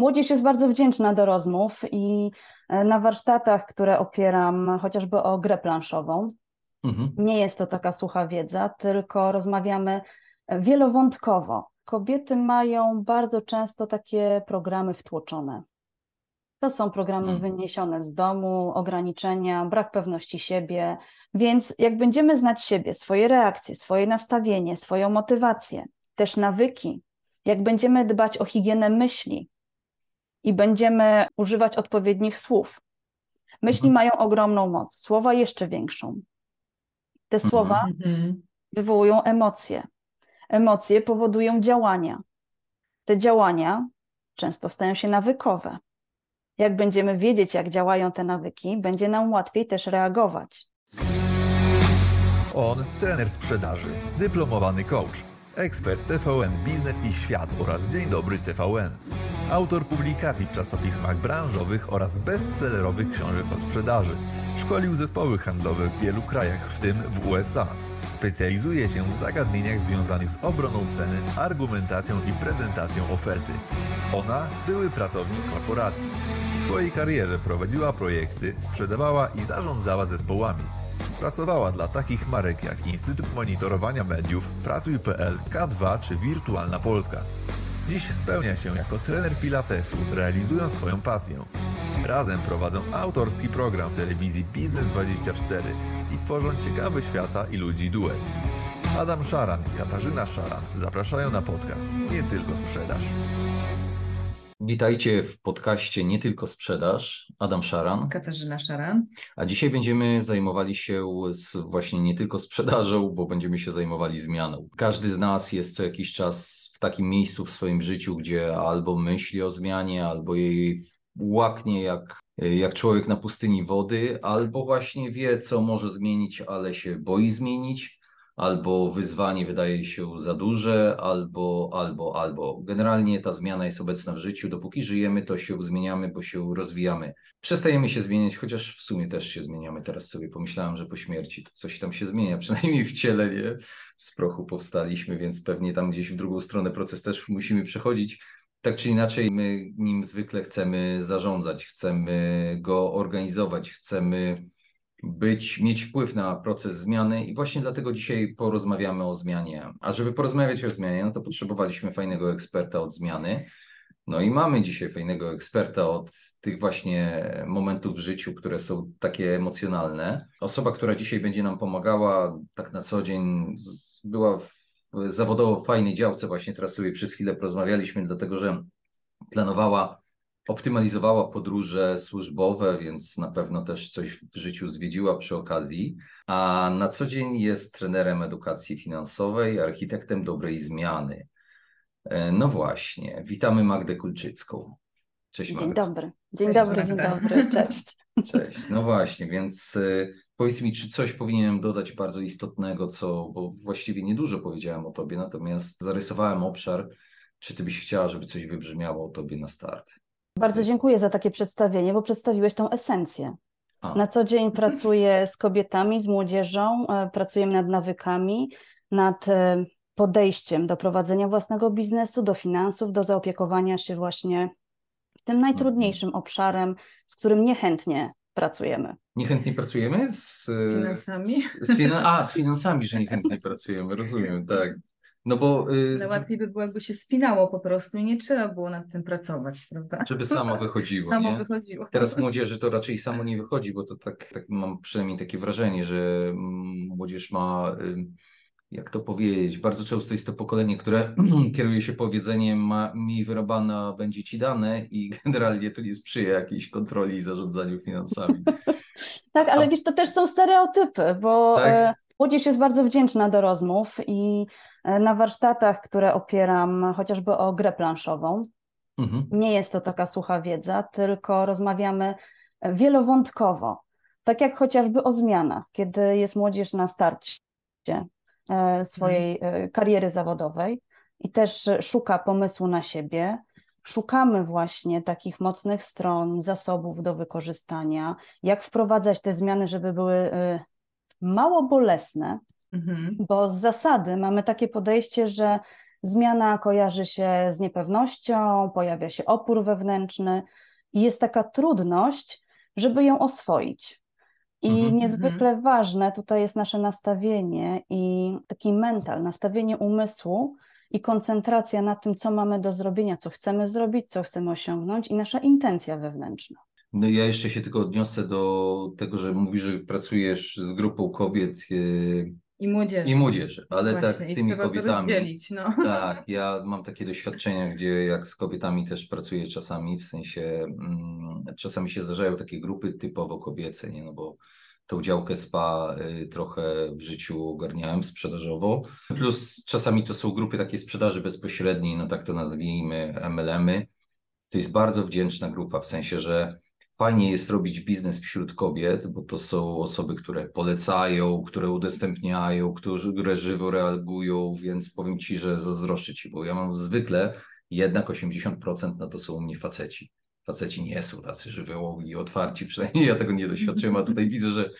Młodzież jest bardzo wdzięczna do rozmów i e, na warsztatach, które opieram chociażby o grę planszową, mhm. nie jest to taka sucha wiedza, tylko rozmawiamy wielowątkowo. Kobiety mają bardzo często takie programy wtłoczone. To są programy hmm. wyniesione z domu, ograniczenia, brak pewności siebie. Więc jak będziemy znać siebie, swoje reakcje, swoje nastawienie, swoją motywację, też nawyki, jak będziemy dbać o higienę myśli i będziemy używać odpowiednich słów. Myśli hmm. mają ogromną moc, słowa jeszcze większą. Te mhm. słowa hmm. wywołują emocje. Emocje powodują działania. Te działania często stają się nawykowe. Jak będziemy wiedzieć, jak działają te nawyki, będzie nam łatwiej też reagować. On, trener sprzedaży, dyplomowany coach, ekspert TVN Biznes i Świat oraz Dzień Dobry TVN. Autor publikacji w czasopismach branżowych oraz bestsellerowych książek o sprzedaży. Szkolił zespoły handlowe w wielu krajach, w tym w USA. Specjalizuje się w zagadnieniach związanych z obroną ceny, argumentacją i prezentacją oferty. Ona były pracownik korporacji. W swojej karierze prowadziła projekty, sprzedawała i zarządzała zespołami. Pracowała dla takich marek jak Instytut Monitorowania Mediów, Pracuj.pl, K2 czy Wirtualna Polska. Dziś spełnia się jako trener pilatesu, realizując swoją pasję. Razem prowadzą autorski program w telewizji Biznes 24 i tworzą ciekawy świata i ludzi duet. Adam Szaran i Katarzyna Szaran zapraszają na podcast Nie tylko sprzedaż. Witajcie w podcaście Nie tylko sprzedaż. Adam Szaran. Katarzyna Szaran. A dzisiaj będziemy zajmowali się właśnie nie tylko sprzedażą, bo będziemy się zajmowali zmianą. Każdy z nas jest co jakiś czas w takim miejscu w swoim życiu, gdzie albo myśli o zmianie, albo jej łaknie jak, jak człowiek na pustyni wody, albo właśnie wie, co może zmienić, ale się boi zmienić albo wyzwanie wydaje się za duże, albo, albo, albo. Generalnie ta zmiana jest obecna w życiu. Dopóki żyjemy, to się zmieniamy, bo się rozwijamy. Przestajemy się zmieniać, chociaż w sumie też się zmieniamy. Teraz sobie pomyślałem, że po śmierci to coś tam się zmienia, przynajmniej w ciele, nie? Z prochu powstaliśmy, więc pewnie tam gdzieś w drugą stronę proces też musimy przechodzić. Tak czy inaczej, my nim zwykle chcemy zarządzać, chcemy go organizować, chcemy być, mieć wpływ na proces zmiany i właśnie dlatego dzisiaj porozmawiamy o zmianie. A żeby porozmawiać o zmianie, no to potrzebowaliśmy fajnego eksperta od zmiany. No i mamy dzisiaj fajnego eksperta od tych właśnie momentów w życiu, które są takie emocjonalne. Osoba, która dzisiaj będzie nam pomagała tak na co dzień, była w zawodowo fajnej działce, właśnie teraz sobie przez chwilę porozmawialiśmy, dlatego że planowała optymalizowała podróże służbowe, więc na pewno też coś w życiu zwiedziła przy okazji. A na co dzień jest trenerem edukacji finansowej, architektem dobrej zmiany. E, no właśnie, witamy Magdę Kulczycką. Cześć Magda. Dzień dobry. Dzień Cześć, dobry, dzień dobry. Cześć. Cześć. No właśnie, więc e, powiedz mi, czy coś powinienem dodać bardzo istotnego, co, bo właściwie niedużo powiedziałem o tobie, natomiast zarysowałem obszar, czy ty byś chciała, żeby coś wybrzmiało o tobie na start? Bardzo dziękuję za takie przedstawienie, bo przedstawiłeś tą esencję. A. Na co dzień pracuję z kobietami, z młodzieżą, e, pracujemy nad nawykami, nad e, podejściem do prowadzenia własnego biznesu, do finansów, do zaopiekowania się właśnie tym najtrudniejszym mhm. obszarem, z którym niechętnie pracujemy. Niechętnie pracujemy z finansami? Z, z finan a, z finansami, że niechętnie pracujemy, rozumiem, tak. No bo. Yy, łatwiej by było, jakby się spinało po prostu i nie trzeba było nad tym pracować, prawda? Żeby samo wychodziło. samo nie? wychodziło. Teraz młodzieży to raczej samo nie wychodzi, bo to tak, tak mam przynajmniej takie wrażenie, że młodzież ma. Yy, jak to powiedzieć, bardzo często jest to pokolenie, które kieruje się powiedzeniem ma, mi wyrobana będzie ci dane i generalnie to nie sprzyja jakiejś kontroli i zarządzaniu finansami. tak, ale A... wiesz, to też są stereotypy, bo tak? E, młodzież jest bardzo wdzięczna do rozmów i na warsztatach, które opieram chociażby o grę planszową. Mhm. Nie jest to taka sucha wiedza, tylko rozmawiamy wielowątkowo. Tak jak chociażby o zmianach, kiedy jest młodzież na starcie e, swojej mhm. E, kariery zawodowej i też szuka pomysłu na siebie. Szukamy właśnie takich mocnych stron, zasobów do wykorzystania, jak wprowadzać te zmiany, żeby były mało bolesne, Mhm. Bo z zasady mamy takie podejście, że zmiana kojarzy się z niepewnością, pojawia się opór wewnętrzny i jest taka trudność, żeby ją oswoić. I mm-hmm. niezwykle ważne tutaj jest nasze nastawienie i taki mental, nastawienie umysłu i koncentracja na tym, co mamy do zrobienia, co chcemy zrobić, co chcemy osiągnąć i nasza intencja wewnętrzna. No ja jeszcze się tylko odniosę do tego, że mówisz, że pracujesz z grupą kobiet yy, i młodzieży. I młodzieży, ale Właśnie, tak z tymi kobietami. no. Tak, ja mam takie doświadczenia, gdzie jak z kobietami też pracuję czasami, w sensie mm, czasami się zdarzają takie grupy typowo kobiece, nie? No bo tą działkę spa y, trochę w życiu ogarniałem sprzedażowo. Plus czasami to są grupy takie sprzedaży bezpośredniej, no tak to nazwijmy, MLM-y. To jest bardzo wdzięczna grupa, w sensie, że fajnie jest robić biznes wśród kobiet, bo to są osoby, które polecają, które udostępniają, które żywo reagują, więc powiem Ci, że zazdroszczę Ci, bo ja mam zwykle jednak 80% na to są u mnie faceci. Faceci nie są tacy żywiołowi i otwarci, przynajmniej ja tego nie doświadczyłem, a tutaj widzę, że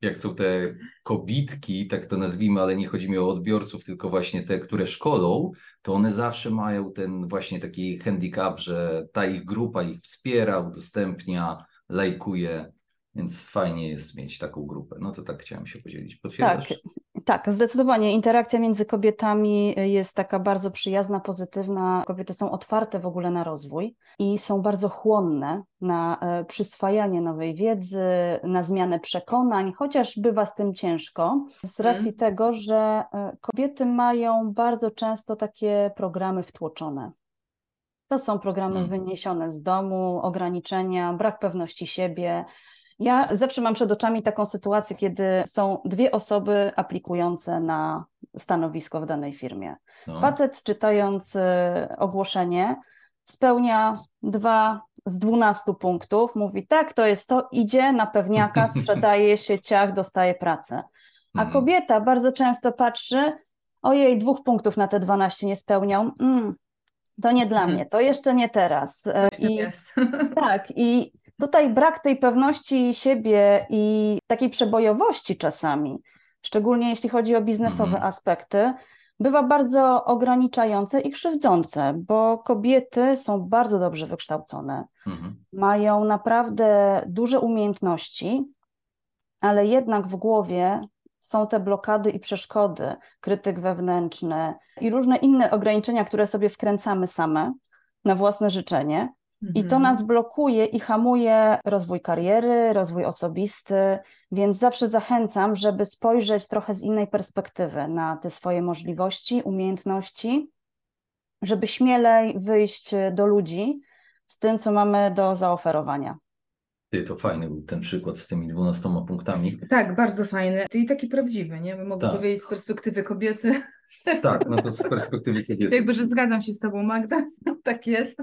jak są te kobitki, tak to nazwijmy, ale nie chodzi mi o odbiorców, tylko właśnie te, które szkolą, to one zawsze mają ten właśnie taki handicap, że ta ich grupa ich wspiera, udostępnia, lajkuje, więc fajnie jest mieć taką grupę. No to tak chciałem się podzielić. Potwierdzasz? Tak, tak, zdecydowanie. Interakcja między kobietami jest taka bardzo przyjazna, pozytywna. Kobiety są otwarte w ogóle na rozwój i są bardzo chłonne na e, przyswajanie nowej wiedzy, na zmianę przekonań, chociaż bywa z tym ciężko, z mhm. racji tego, że e, kobiety mają bardzo często takie programy wtłoczone. To są programy hmm. wyniesione z domu, ograniczenia, brak pewności siebie. Ja zawsze mam przed oczami taką sytuację, kiedy są dwie osoby aplikujące na stanowisko w danej firmie. No. Facet czytając y, ogłoszenie spełnia dwa z dwunastu punktów, mówi tak, to jest to, idzie na pewniaka, sprzedaje się ciach, dostaje pracę. A hmm. kobieta bardzo często patrzy, ojej, dwóch punktów na te dwanaście nie spełniał, mm, to nie dla mnie, to jeszcze nie teraz. I. Tak, i tutaj brak tej pewności siebie i takiej przebojowości czasami, szczególnie jeśli chodzi o biznesowe mhm. aspekty, bywa bardzo ograniczające i krzywdzące, bo kobiety są bardzo dobrze wykształcone, mhm. mają naprawdę duże umiejętności, ale jednak w głowie są te blokady i przeszkody, krytyk wewnętrzny i różne inne ograniczenia, które sobie wkręcamy same na własne życzenie. I to mhm. nas blokuje i hamuje rozwój kariery, rozwój osobisty, więc zawsze zachęcam, żeby spojrzeć trochę z innej perspektywy na te swoje możliwości, umiejętności, żeby śmielej wyjść do ludzi z tym, co mamy do zaoferowania. Ty, to fajny był ten przykład z tymi dwunastoma punktami. Tak, bardzo fajny. I taki prawdziwy, nie? Mogę tak. powiedzieć z perspektywy kobiety. Tak, no to z perspektywy kobiety. Jakby, że zgadzam się z tobą, Magda. Tak jest.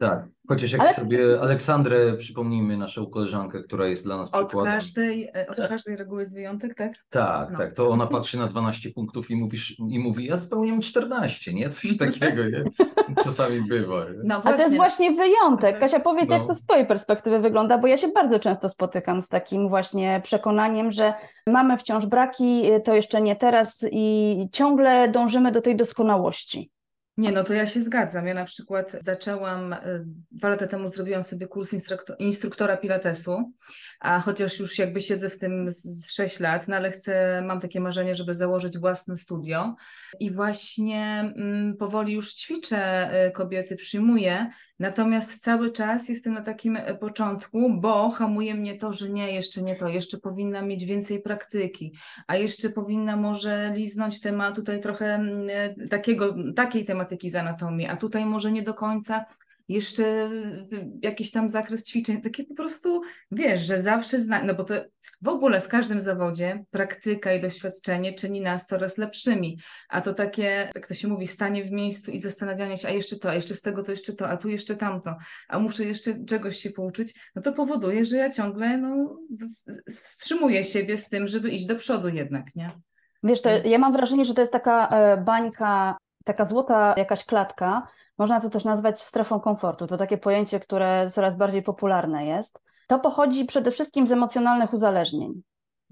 Tak, chociaż jak Ale... sobie Aleksandrę przypomnijmy, naszą koleżankę, która jest dla nas od przykładem. Każdej, e, od każdej reguły jest wyjątek, tak? Tak, no. tak. To ona patrzy na 12 punktów i, mówisz, i mówi, ja spełniam 14, nie? Coś takiego, nie? Czasami bywa. Nie? No A to jest właśnie wyjątek. Kasia, powiedz, no. jak to z twojej perspektywy wygląda, bo ja się bardzo często spotykam z takim właśnie przekonaniem, że mamy wciąż braki, to jeszcze nie teraz i ciągle dążymy do tej doskonałości. Nie, no to ja się zgadzam. Ja na przykład zaczęłam, y, dwa lata temu zrobiłam sobie kurs instruktora pilatesu, a chociaż już jakby siedzę w tym z 6 lat, no ale chcę, mam takie marzenie, żeby założyć własne studio i właśnie mm, powoli już ćwiczę y, kobiety, przyjmuję, natomiast cały czas jestem na takim y, początku, bo hamuje mnie to, że nie, jeszcze nie to, jeszcze powinna mieć więcej praktyki, a jeszcze powinna może liznąć temat tutaj trochę mm, takiego, takiej tematyki z anatomii, a tutaj może nie do końca jeszcze jakiś tam zakres ćwiczeń, takie po prostu, wiesz, że zawsze zna, no bo to w ogóle w każdym zawodzie praktyka i doświadczenie czyni nas coraz lepszymi, a to takie, jak to się mówi, stanie w miejscu i zastanawianie się, a jeszcze to, a jeszcze z tego to jeszcze to, a tu jeszcze tamto, a muszę jeszcze czegoś się pouczyć, no to powoduje, że ja ciągle no, wstrzymuję siebie z tym, żeby iść do przodu jednak, nie? Wiesz, to ja mam wrażenie, że to jest taka e, bańka, taka złota jakaś klatka, można to też nazwać strefą komfortu. To takie pojęcie, które coraz bardziej popularne jest. To pochodzi przede wszystkim z emocjonalnych uzależnień.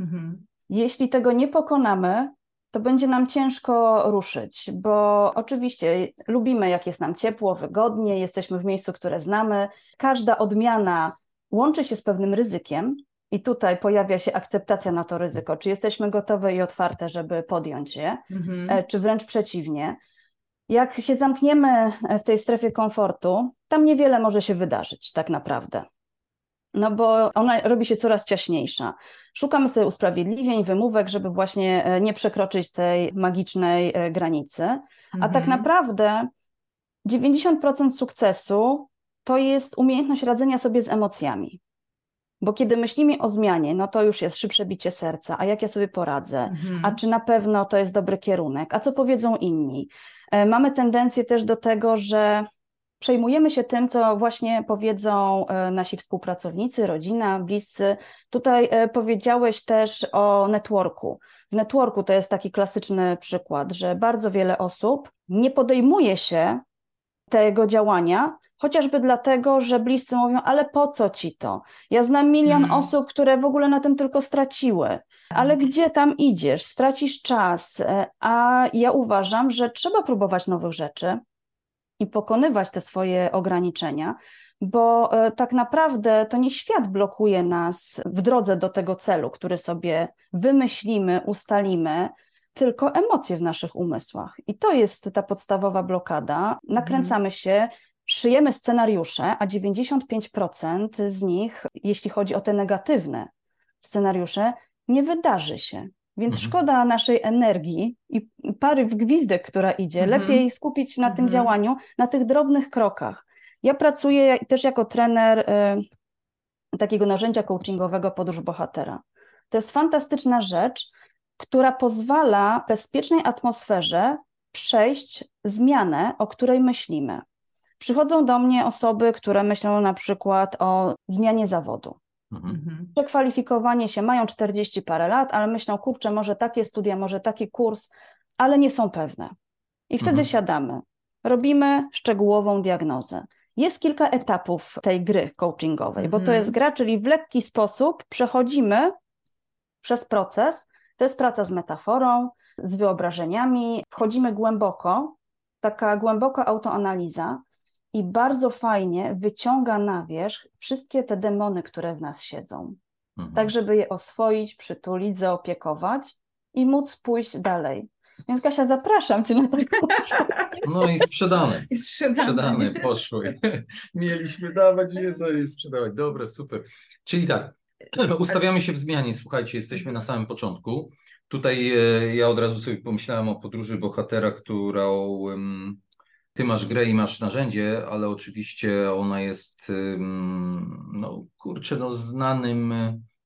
Mhm. Jeśli tego nie pokonamy, to będzie nam ciężko ruszyć, bo oczywiście lubimy, jak jest nam ciepło, wygodnie, jesteśmy w miejscu, które znamy. Każda odmiana łączy się z pewnym ryzykiem, i tutaj pojawia się akceptacja na to ryzyko. Czy jesteśmy gotowe i otwarte, żeby podjąć je, mhm. E, czy wręcz przeciwnie. Jak się zamkniemy w tej strefie komfortu, tam niewiele może się wydarzyć, tak naprawdę. No bo ona robi się coraz ciaśniejsza. Szukamy sobie usprawiedliwień, wymówek, żeby właśnie e, nie przekroczyć tej magicznej e, granicy. A tak mhm. tak naprawdę 90% sukcesu to jest umiejętność radzenia sobie z emocjami. Bo kiedy myślimy o zmianie, no to już jest szybsze bicie serca, a jak ja sobie poradzę, mhm. a czy na pewno to jest dobry kierunek, a co powiedzą inni. E, mamy tendencję też do tego, że przejmujemy się tym, co właśnie powiedzą e, nasi współpracownicy, rodzina, bliscy. Tutaj e, powiedziałeś też o networku. W networku to jest taki klasyczny przykład, że bardzo wiele osób nie podejmuje się tego działania, chociażby dlatego, że bliscy mówią, ale po co ci to? Ja znam milion mm. osób, które w ogóle na tym tylko straciły. Ale mhm. gdzie tam idziesz? Stracisz czas. E, a ja uważam, że trzeba próbować nowych rzeczy i pokonywać te swoje ograniczenia, bo e, tak naprawdę to nie świat blokuje nas w drodze do tego celu, który sobie wymyślimy, ustalimy, tylko emocje w naszych umysłach. I to jest ta podstawowa blokada. Nakręcamy się, szyjemy scenariusze, a 95% z nich, jeśli chodzi o te negatywne scenariusze, nie wydarzy się. Więc mhm. szkoda naszej energii i pary w gwizdek, która idzie. Mhm. Lepiej skupić na mhm. tym działaniu, na tych drobnych krokach. Ja pracuję też jako trener y, takiego narzędzia coachingowego Podróż Bohatera. To jest fantastyczna rzecz, która pozwala w bezpiecznej atmosferze przejść zmianę, o której myślimy. Przychodzą do mnie osoby, które myślą na przykład o zmianie zawodu. Mhm. mhm. Przekwalifikowanie się, mają 40 parę lat, ale myślą, kurczę, może takie studia, może taki kurs, ale nie są pewne. I wtedy mhm. siadamy, robimy szczegółową diagnozę. Jest kilka etapów tej gry coachingowej, mhm. bo to mhm. jest gra, czyli w lekki sposób przechodzimy przez proces. To jest praca z metaforą, z wyobrażeniami. Wchodzimy głęboko, taka głęboka autoanaliza, i bardzo fajnie wyciąga na wierzch wszystkie te demony, które w nas siedzą. Mhm. Tak, żeby je oswoić, przytulić, zaopiekować i móc pójść dalej. Więc Kasia, zapraszam Cię na taką No i sprzedane. I sprzedane. sprzedane poszły. Mieliśmy dawać wiedzę i sprzedawać. Dobre, super. Czyli tak, ustawiamy się w zmianie. Słuchajcie, jesteśmy na samym początku. Tutaj e, ja od razu sobie pomyślałem o podróży bohatera, którą ty masz grę i masz narzędzie, ale oczywiście ona jest, no kurczę, no znanym,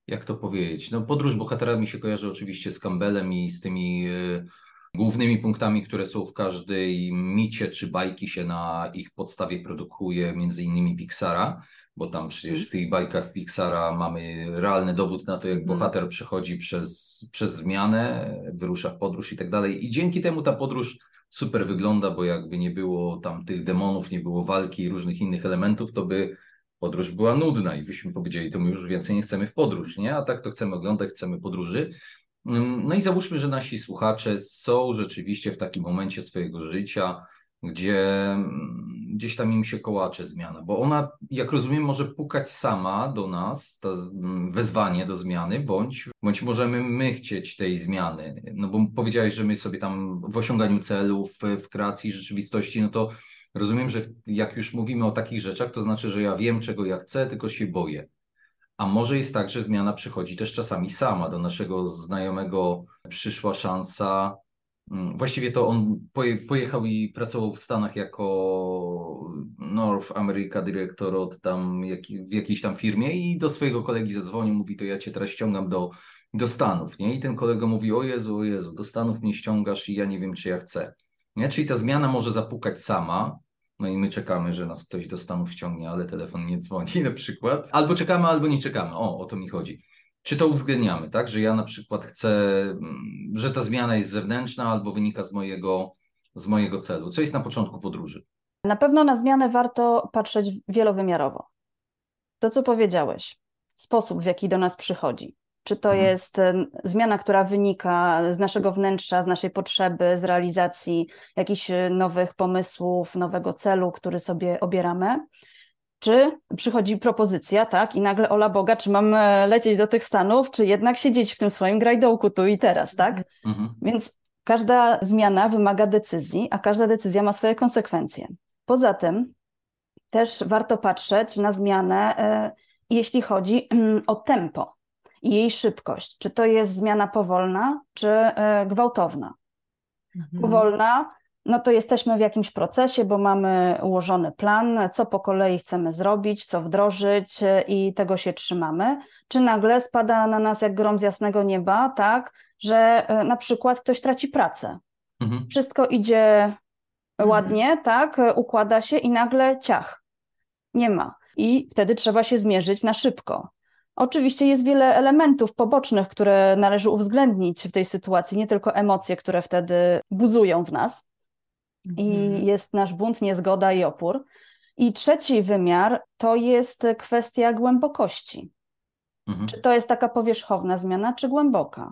jak to powiedzieć, no podróż bohatera mi się kojarzy oczywiście z Campbellem i z tymi y, głównymi punktami, które są w każdej micie czy bajki się na ich podstawie produkuje, między innymi Pixara, bo tam przecież w tych bajkach Pixara mamy realny dowód na to, jak mhm. bohater przechodzi przez, przez zmianę, wyrusza w podróż i tak dalej. I dzięki temu ta podróż super wygląda, bo jakby nie było tam tych demonów, nie było walki i różnych innych elementów, to by podróż była nudna i byśmy powiedzieli, to my już więcej nie chcemy w podróż, nie? A tak to chcemy oglądać, chcemy podróży. Mm, no i załóżmy, że nasi słuchacze są rzeczywiście w takim momencie swojego życia, gdzie mm, gdzieś tam im się kołacze zmiana, bo ona, jak rozumiem, może pukać sama do nas, to mm, wezwanie do zmiany, bądź, bądź możemy my chcieć tej zmiany. No bo powiedziałeś, że my sobie tam w osiąganiu celów, w kreacji rzeczywistości, no to rozumiem, że jak już mówimy o takich rzeczach, to znaczy, że ja wiem, czego ja chcę, tylko się boję. A może jest tak, że zmiana przychodzi też czasami sama. Do naszego znajomego przyszła szansa właściwie to on pojechał i pracował w Stanach jako North America Director od tam w jakiejś tam firmie i do swojego kolegi zadzwonił, mówi to ja cię teraz ściągam do, do Stanów, nie? I ten kolega mówi, o Jezu, o Jezu, do Stanów nie ściągasz i ja nie wiem, czy ja chcę. Nie? Czyli ta zmiana może zapukać sama, no i my czekamy, że nas ktoś do Stanów ściągnie, ale telefon nie dzwoni na przykład. Albo czekamy, albo nie czekamy. O, o to mi chodzi czy to uwzględniamy, tak? Że ja na przykład chcę, mm, że ta zmiana jest zewnętrzna albo wynika z mojego, z mojego celu. Co jest na początku podróży? Na pewno na zmianę warto patrzeć wielowymiarowo. To, co powiedziałeś, sposób, w jaki do nas przychodzi. Czy to mhm. jest zmiana, która wynika z naszego wnętrza, z naszej potrzeby, z realizacji jakichś nowych pomysłów, nowego celu, który sobie obieramy? Czy przychodzi propozycja, tak, i nagle ola Boga, czy mam e, lecieć do tych Stanów, czy jednak siedzieć w tym swoim grajdołku tu i teraz, tak? Mhm. Więc każda zmiana wymaga decyzji, a każda decyzja ma swoje konsekwencje. Poza tym też warto patrzeć na zmianę, e, jeśli chodzi o tempo i jej szybkość. Czy to jest zmiana powolna, czy e, gwałtowna? Mhm. Powolna, no to jesteśmy w jakimś procesie, bo mamy ułożony plan, co po kolei chcemy zrobić, co wdrożyć e, i tego się trzymamy. Czy nagle spada na nas jak grom z jasnego nieba, tak, że na przykład ktoś traci pracę. Mhm. Wszystko idzie mhm. ładnie, tak, układa się i nagle ciach. Nie ma. I wtedy trzeba się zmierzyć na szybko. Oczywiście jest wiele elementów pobocznych, które należy uwzględnić w tej sytuacji, nie tylko emocje, które wtedy buzują w nas. I mhm. jest nasz bunt, niezgoda i opór. I trzeci wymiar to jest kwestia głębokości. Mhm. Czy to jest taka powierzchowna zmiana, czy głęboka?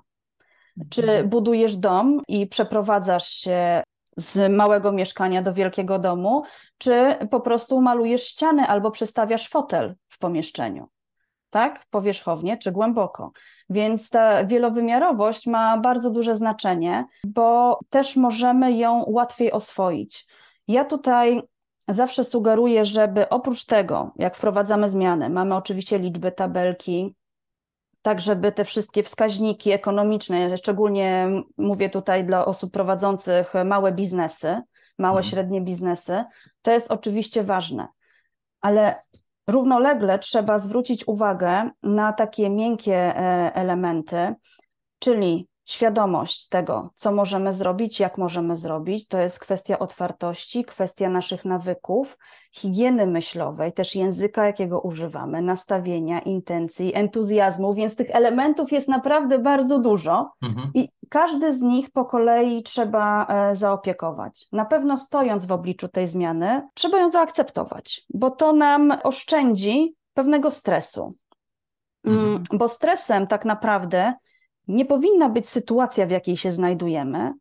Czy mhm. budujesz dom i przeprowadzasz się z małego mieszkania do wielkiego domu, czy po prostu malujesz ściany albo przestawiasz fotel w pomieszczeniu. Tak, powierzchownie czy głęboko. Więc ta wielowymiarowość ma bardzo duże znaczenie, bo też możemy ją łatwiej oswoić. Ja tutaj zawsze sugeruję, żeby oprócz tego, jak wprowadzamy zmiany, mamy oczywiście liczby, tabelki, tak żeby te wszystkie wskaźniki ekonomiczne, szczególnie mówię tutaj dla osób prowadzących małe biznesy, małe, mhm. średnie biznesy, to jest oczywiście ważne. Ale równolegle trzeba zwrócić uwagę na takie miękkie e, elementy, czyli świadomość tego, co możemy zrobić, jak możemy zrobić. To jest kwestia otwartości, kwestia naszych nawyków, higieny myślowej, też języka, jakiego używamy, nastawienia, intencji, entuzjazmu, więc tych elementów jest naprawdę bardzo dużo mhm. i każdy z nich po kolei trzeba e, zaopiekować. Na pewno stojąc w obliczu tej zmiany, trzeba ją zaakceptować, bo to nam oszczędzi pewnego stresu. Mhm. Mm, bo stresem tak naprawdę nie powinna być sytuacja, w jakiej się znajdujemy,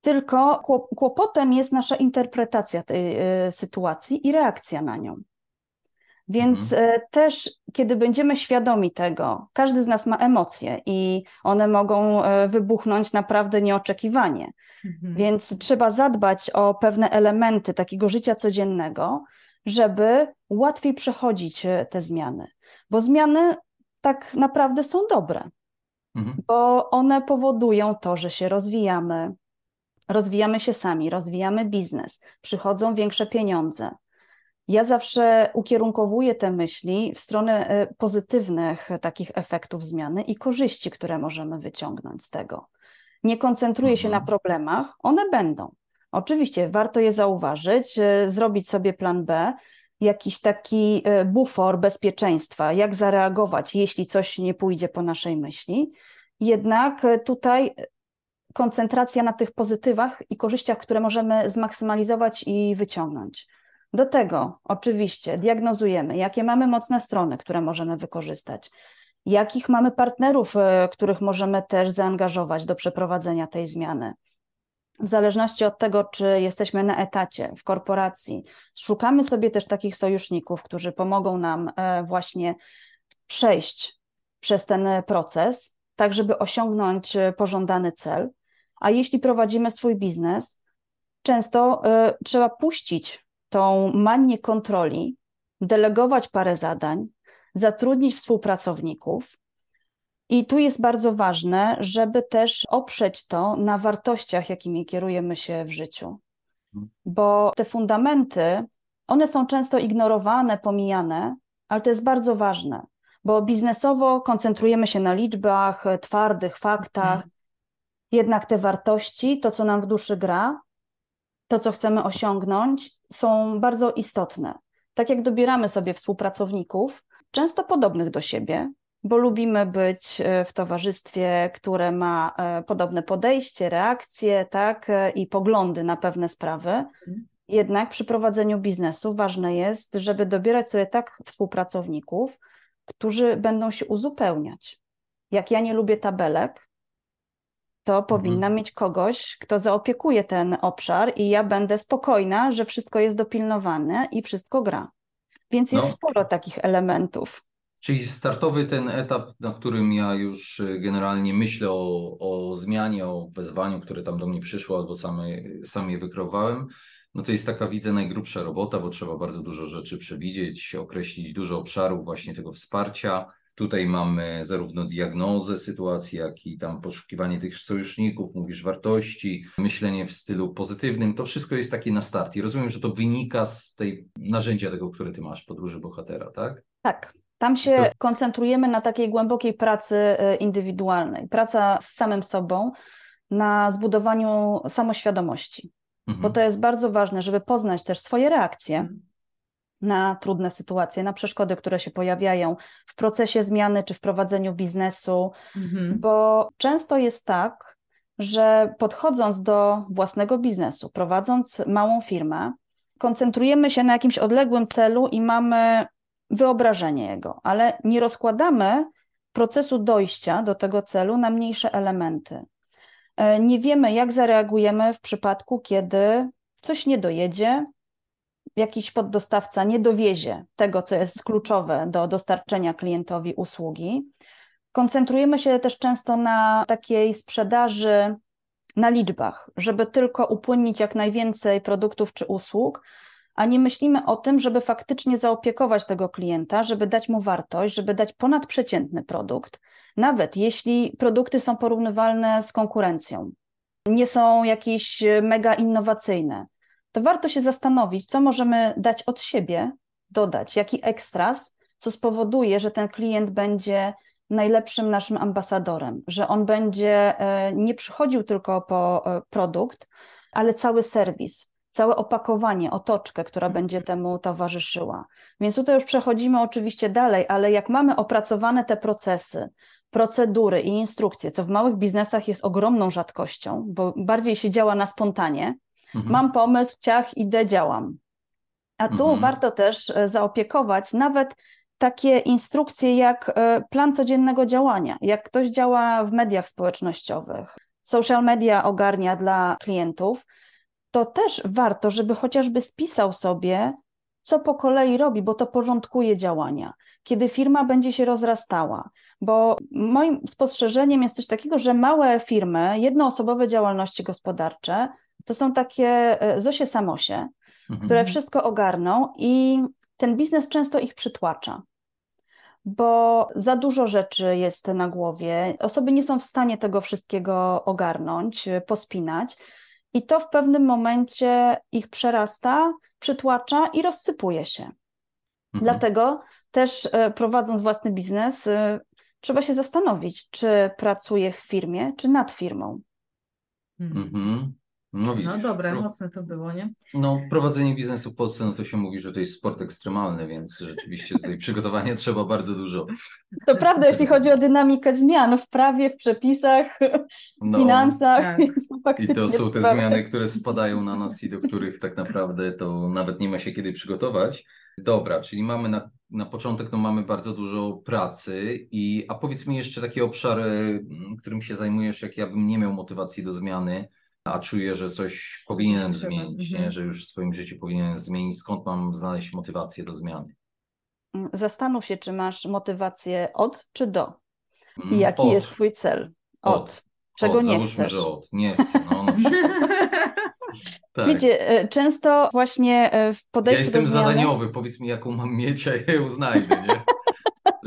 tylko kłopotem jest nasza interpretacja tej e, sytuacji i reakcja na nią. Więc mhm. E, też, kiedy będziemy świadomi tego, każdy z nas ma emocje i one mogą e, wybuchnąć naprawdę nieoczekiwanie. Mhm. Więc trzeba zadbać o pewne elementy takiego życia codziennego, żeby łatwiej przechodzić te zmiany. Bo zmiany tak naprawdę są dobre. Mhm. bo one powodują to, że się rozwijamy, rozwijamy się sami, rozwijamy biznes, przychodzą większe pieniądze. Ja zawsze ukierunkowuję te myśli w stronę e, pozytywnych takich efektów zmiany i korzyści, które możemy wyciągnąć z tego. Nie koncentruję mhm. się na mhm. problemach, one będą. Oczywiście warto je zauważyć, e, zrobić sobie plan B, jakiś taki e, bufor bezpieczeństwa, jak zareagować, jeśli coś nie pójdzie po naszej myśli. Jednak e, tutaj koncentracja na tych pozytywach i korzyściach, które możemy zmaksymalizować i wyciągnąć. Do tego oczywiście diagnozujemy, jakie mamy mocne strony, które możemy wykorzystać, jakich mamy partnerów, e, których możemy też zaangażować do przeprowadzenia tej zmiany w zależności od tego, czy jesteśmy na etacie, w korporacji, szukamy sobie też takich sojuszników, którzy pomogą nam e, właśnie przejść przez ten proces, tak żeby osiągnąć e, pożądany cel. A jeśli prowadzimy swój biznes, często y, trzeba puścić tą manię kontroli, delegować parę zadań, zatrudnić współpracowników, i tu jest bardzo ważne, żeby też oprzeć to na wartościach, jakimi kierujemy się w życiu. Bo te fundamenty, one są często ignorowane, pomijane, ale to jest bardzo ważne, bo biznesowo koncentrujemy się na liczbach, twardych faktach, mhm. jednak te wartości, to co nam w duszy gra, to co chcemy osiągnąć, są bardzo istotne. Tak jak dobieramy sobie współpracowników, często podobnych do siebie, bo lubimy być e, w towarzystwie, które ma e, podobne podejście, reakcje, tak, e, i poglądy na pewne sprawy. Mhm. Jednak przy prowadzeniu biznesu ważne jest, żeby dobierać sobie tak współpracowników, którzy będą się uzupełniać. Jak ja nie lubię tabelek, to mhm. powinna mieć kogoś, kto zaopiekuje ten obszar i ja będę spokojna, że wszystko jest dopilnowane i wszystko gra. Więc jest no. sporo takich elementów. Czyli startowy ten etap, na którym ja już y, generalnie myślę o, o zmianie, o wezwaniu, które tam do mnie przyszło, albo same, sam je wykreowałem, no to jest taka, widzę, najgrubsza robota, bo trzeba bardzo dużo rzeczy przewidzieć, określić dużo obszarów właśnie tego wsparcia. Tutaj mamy zarówno diagnozę sytuacji, jak i tam poszukiwanie tych sojuszników, mówisz wartości, myślenie w stylu pozytywnym. To wszystko jest takie na start. I rozumiem, że to wynika z tej narzędzia tego, które ty masz, podróży bohatera, tak? Tak. Tam się koncentrujemy na takiej głębokiej pracy e, indywidualnej. Praca z samym sobą, na zbudowaniu samoświadomości. Mhm. Bo to jest bardzo ważne, żeby poznać też swoje reakcje na trudne sytuacje, na przeszkody, które się pojawiają w procesie zmiany czy w prowadzeniu biznesu, mhm. bo często jest tak, że podchodząc do własnego biznesu, prowadząc małą firmę, koncentrujemy się na jakimś odległym celu i mamy wyobrażenie jego, ale nie rozkładamy procesu dojścia do tego celu na mniejsze elementy. E, nie wiemy, jak zareagujemy w przypadku, kiedy coś nie dojedzie, jakiś poddostawca nie dowiezie tego, co jest kluczowe do dostarczenia klientowi usługi. Koncentrujemy się też często na takiej sprzedaży na liczbach, żeby tylko upłynnić jak najwięcej produktów czy usług, a nie myślimy o tym, żeby faktycznie zaopiekować tego klienta, żeby dać mu wartość, żeby dać ponadprzeciętny produkt, nawet jeśli produkty są porównywalne z konkurencją, nie są jakieś mega innowacyjne, to warto się zastanowić, co możemy dać od siebie, dodać, jaki ekstras, co spowoduje, że ten klient będzie najlepszym naszym ambasadorem, że on będzie e, nie przychodził tylko po e, produkt, ale cały serwis, całe opakowanie, otoczkę, która mhm. będzie temu towarzyszyła. Więc tutaj już przechodzimy oczywiście dalej, ale jak mamy opracowane te procesy, procedury i instrukcje, co w małych biznesach jest ogromną rzadkością, bo bardziej się działa na spontanie. Mhm. Mam pomysł, ciach, idę, działam. A tu mhm. warto też e, zaopiekować nawet takie instrukcje jak e, plan codziennego działania. Jak ktoś działa w mediach społecznościowych, social media ogarnia dla klientów, to też warto, żeby chociażby spisał sobie, co po kolei robi, bo to porządkuje działania. Kiedy firma będzie się rozrastała, bo moim spostrzeżeniem jest coś takiego, że małe firmy, jednoosobowe działalności gospodarcze, to są takie e, Zosie Samosie, mhm. które wszystko ogarną i ten biznes często ich przytłacza bo za dużo rzeczy jest na głowie. Osoby nie są w stanie tego wszystkiego ogarnąć, pospinać. I to w pewnym momencie ich przerasta, przytłacza i rozsypuje się. Mhm. Dlatego też e, prowadząc własny biznes, e, trzeba się zastanowić, czy pracuję w firmie, czy nad firmą. Mhm. No, no dobre, Pro... mocne to było, nie? No, prowadzenie biznesu w Polsce, no to się mówi, że to jest sport ekstremalny, więc rzeczywiście tutaj przygotowania trzeba bardzo dużo. To prawda, jeśli chodzi o dynamikę zmian w prawie, w przepisach, no, finansach. Tak. I to są te zmiany, które spadają na nas i do których tak naprawdę to nawet nie ma się kiedy przygotować. Dobra, czyli mamy na, na początek, no mamy bardzo dużo pracy i a powiedz mi jeszcze takie obszary, którym się zajmujesz, jak ja bym nie miał motywacji do zmiany, a czuję, że coś powinienem zmienić, nie? Mhm. że już w swoim życiu powinienem zmienić. Skąd mam znaleźć motywację do zmiany? Mm, zastanów się, czy masz motywację od czy do. I mm, jaki od. jest Twój cel? Od. od. Czego od. nie Załóżmy, chcesz? że od. Nie chcę. No, no tak. Wiecie, e, często właśnie e, w podejściu ja jestem do zmiany... zadaniowy, powiedz mi, jaką mam mieć, a ja ją znajdę, nie?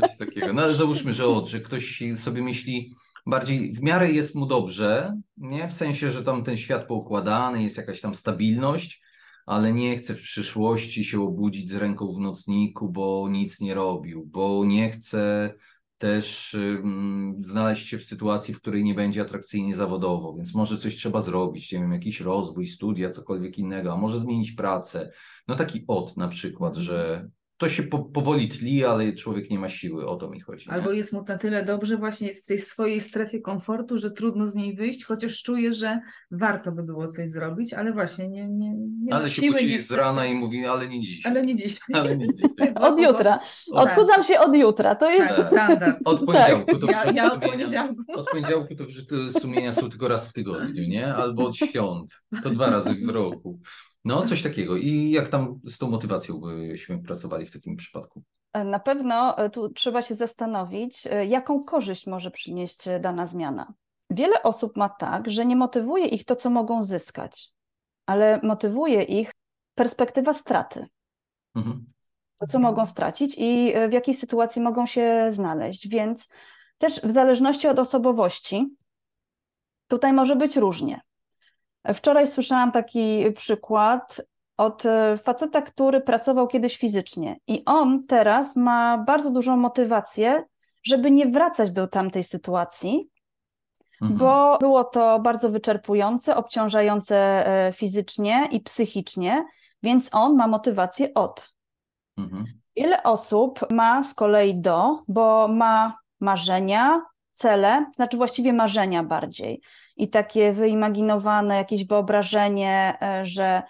Coś takiego. No ale załóżmy, że od, że ktoś sobie myśli, bardziej w miarę jest mu dobrze, nie? W sensie, że tam ten świat poukładany, jest jakaś tam stabilność, ale nie chce w przyszłości się obudzić z ręką w nocniku, bo nic nie robił, bo nie chce też um, znaleźć się w sytuacji, w której nie będzie atrakcyjnie zawodowo, więc może coś trzeba zrobić, nie wiem, jakiś rozwój, studia, cokolwiek innego, a może zmienić pracę. No taki od na przykład, że to się po, powoli tli, ale człowiek nie ma siły, o to mi chodzi. Albo nie? jest mu na tyle dobrze, właśnie jest w tej swojej strefie komfortu, że trudno z niej wyjść, chociaż czuje, że warto by było coś zrobić, ale właśnie nie, nie, nie Ale ma się siły, budzi nie z rana i mówi, ale nie dziś. Ale nie dziś. Ale nie dzisiaj. Od jutra. O, Odchudzam się od jutra. To jest. Tak, standard. Od poniedziałku. To Ja, ja od poniedziałku. Od poniedziałku to wyrzuty sumienia są tylko raz w tygodniu, nie? Albo od świąt. To dwa razy w roku. No, coś takiego. I jak tam z tą motywacją byśmy pracowali w takim przypadku? Na pewno e, tu trzeba się zastanowić, e, jaką korzyść może przynieść e, dana zmiana. Wiele osób ma tak, że nie motywuje ich to, co mogą zyskać, ale motywuje ich perspektywa straty. Mhm. to, co mogą stracić i e, w jakiej sytuacji mogą się znaleźć. Więc też w zależności od osobowości, tutaj może być różnie. Wczoraj słyszałam taki przykład od e, faceta, który pracował kiedyś fizycznie, i on teraz ma bardzo dużą motywację, żeby nie wracać do tamtej sytuacji, Mhm. bo było to bardzo wyczerpujące, obciążające e, fizycznie i psychicznie, więc on ma motywację od. Mhm. Ile osób ma z kolei do, bo ma marzenia, cele, znaczy właściwie marzenia bardziej i takie wyimaginowane jakieś wyobrażenie, e, że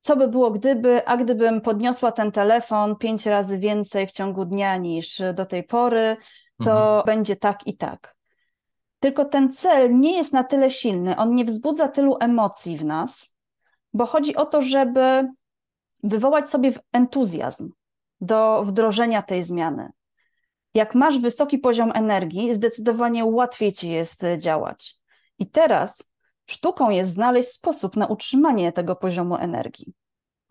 co by było gdyby, a gdybym podniosła ten telefon pięć razy więcej w ciągu dnia niż do tej pory, to Mhm. będzie tak i tak. Tylko ten cel nie jest na tyle silny, on nie wzbudza tylu emocji w nas, bo chodzi o to, żeby wywołać sobie entuzjazm do wdrożenia tej zmiany. Jak masz wysoki poziom energii, zdecydowanie łatwiej ci jest e, działać. I teraz sztuką jest znaleźć sposób na utrzymanie tego poziomu energii,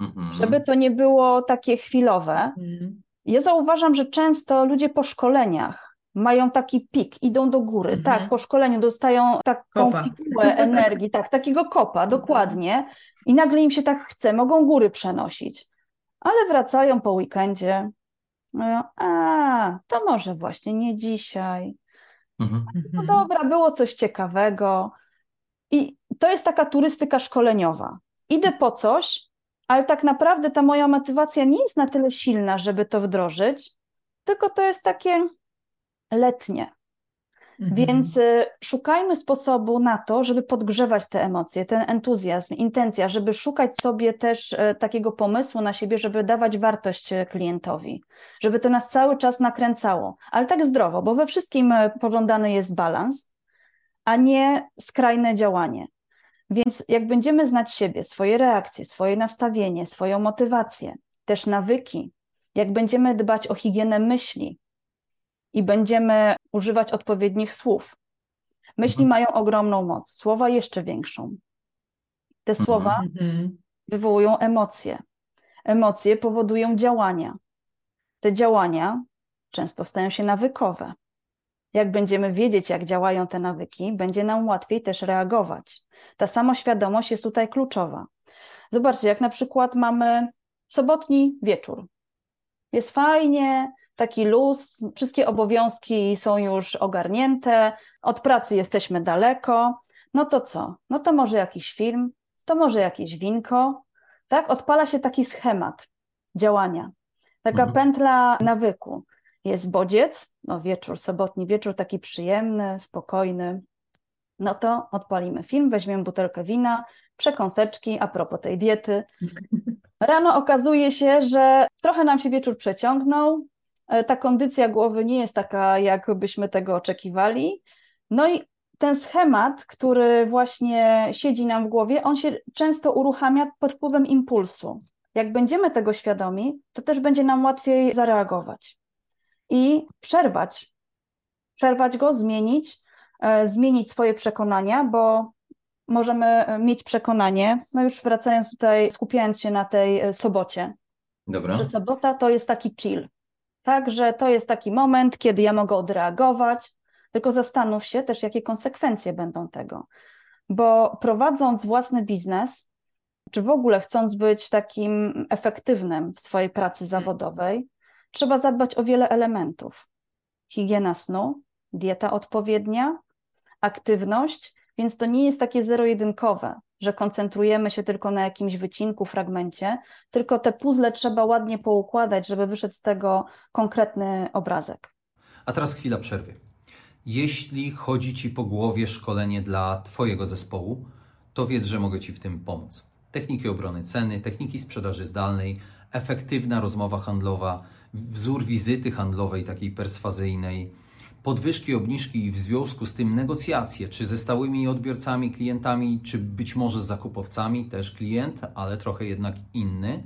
Mhm. żeby to nie było takie chwilowe. Mhm. Ja zauważam, że często ludzie po szkoleniach mają taki pik, idą do góry. Mhm. Tak, po szkoleniu dostają taką Kopa. pigułę energii, tak, takiego kopa, dokładnie. I nagle im się tak chce, mogą góry przenosić. Ale wracają po weekendzie. Mówią, a, to może właśnie nie dzisiaj. Mhm. No dobra, było coś ciekawego. I to jest taka turystyka szkoleniowa. Idę po coś, ale tak naprawdę ta moja motywacja nie jest na tyle silna, żeby to wdrożyć, tylko to jest takie letnie. Mhm. Więc y, szukajmy sposobu na to, żeby podgrzewać te emocje, ten entuzjazm, intencja, żeby szukać sobie też e, takiego pomysłu na siebie, żeby dawać wartość e, klientowi, żeby to nas cały czas nakręcało, ale tak zdrowo, bo we wszystkim pożądany jest balans, a nie skrajne działanie. Więc jak będziemy znać siebie, swoje reakcje, swoje nastawienie, swoją motywację, też nawyki, jak będziemy dbać o higienę myśli, i będziemy używać odpowiednich słów. Myśli Mhm. mają ogromną moc, słowa jeszcze większą. Te słowa Mhm. wywołują emocje. Emocje powodują działania. Te działania często stają się nawykowe. Jak będziemy wiedzieć, jak działają te nawyki, będzie nam łatwiej też reagować. Ta samoświadomość jest tutaj kluczowa. Zobaczcie, jak na przykład mamy sobotni wieczór. Jest fajnie, taki luz, wszystkie obowiązki są już ogarnięte, od pracy jesteśmy daleko. No to co? No to może jakiś film, to może jakieś winko, tak? Odpala się taki schemat działania, taka Mhm. pętla nawyku. Jest bodziec, no wieczór, sobotni wieczór, taki przyjemny, spokojny. No to odpalimy film, weźmiemy butelkę wina, przekąseczki, a propos tej diety. Rano okazuje się, że trochę nam się wieczór przeciągnął, ta kondycja głowy nie jest taka, jak byśmy tego oczekiwali. No i ten schemat, który właśnie siedzi nam w głowie, on się często uruchamia pod wpływem impulsu. Jak będziemy tego świadomi, to też będzie nam łatwiej zareagować i przerwać. Przerwać go, zmienić, e, zmienić swoje przekonania, bo możemy e, mieć przekonanie, no już wracając tutaj, skupiając się na tej e, sobocie, Dobra. że sobota to jest taki chill. Tak, że to jest taki moment, kiedy ja mogę odreagować, tylko zastanów się też, jakie konsekwencje będą tego. Bo prowadząc własny biznes, czy w ogóle chcąc być takim efektywnym w swojej pracy zawodowej, trzeba zadbać o wiele elementów. Higiena snu, dieta odpowiednia, aktywność, więc to nie jest takie zero-jedynkowe, że koncentrujemy się tylko na jakimś wycinku, fragmencie, tylko te puzzle trzeba ładnie poukładać, żeby wyszedł z tego konkretny obrazek. A teraz chwila przerwy. Jeśli chodzi Ci po głowie szkolenie dla Twojego zespołu, to wiedz, że mogę Ci w tym pomóc. Techniki obrony ceny, techniki sprzedaży zdalnej, efektywna rozmowa handlowa, wzór wizyty handlowej takiej perswazyjnej, podwyżki, obniżki i w związku z tym negocjacje, czy ze stałymi odbiorcami, klientami, czy być może z zakupowcami, też klient, ale trochę jednak inny.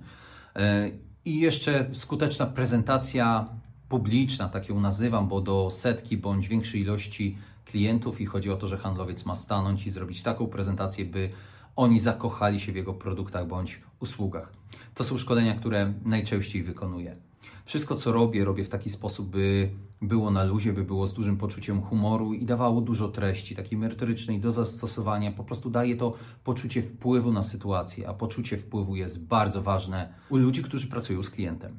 E, I jeszcze skuteczna prezentacja publiczna, tak ją nazywam, bo do setki bądź większej ilości klientów i chodzi o to, że handlowiec ma stanąć i zrobić taką prezentację, by oni zakochali się w jego produktach bądź usługach. To są szkolenia, które najczęściej wykonuję. Wszystko, co robię, robię w taki sposób, by było na luzie, by było z dużym poczuciem humoru i dawało dużo treści, takiej merytorycznej do zastosowania. Po prostu daje to poczucie wpływu na sytuację, a poczucie wpływu jest bardzo ważne u ludzi, którzy pracują z klientem.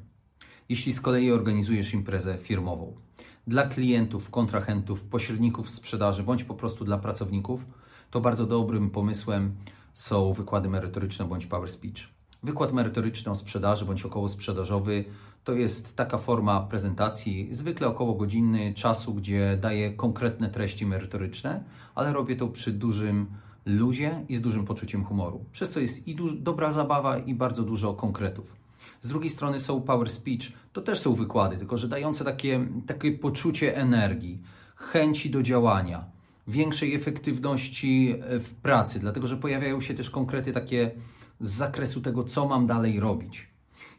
Jeśli z kolei organizujesz imprezę firmową dla klientów, kontrahentów, pośredników sprzedaży bądź po prostu dla pracowników, to bardzo dobrym pomysłem są wykłady merytoryczne bądź power speech. Wykład merytoryczny o sprzedaży bądź około sprzedażowy to jest taka forma prezentacji, zwykle około godzinny czasu, gdzie daję konkretne treści merytoryczne, ale robię to przy dużym luzie i z dużym poczuciem humoru. Przez co jest i dobra zabawa i bardzo dużo konkretów. Z drugiej strony są power speech, to też są wykłady, tylko że dające takie, takie poczucie energii, chęci do działania, większej efektywności e, w pracy, dlatego że pojawiają się też konkrety takie z zakresu tego, co mam dalej robić.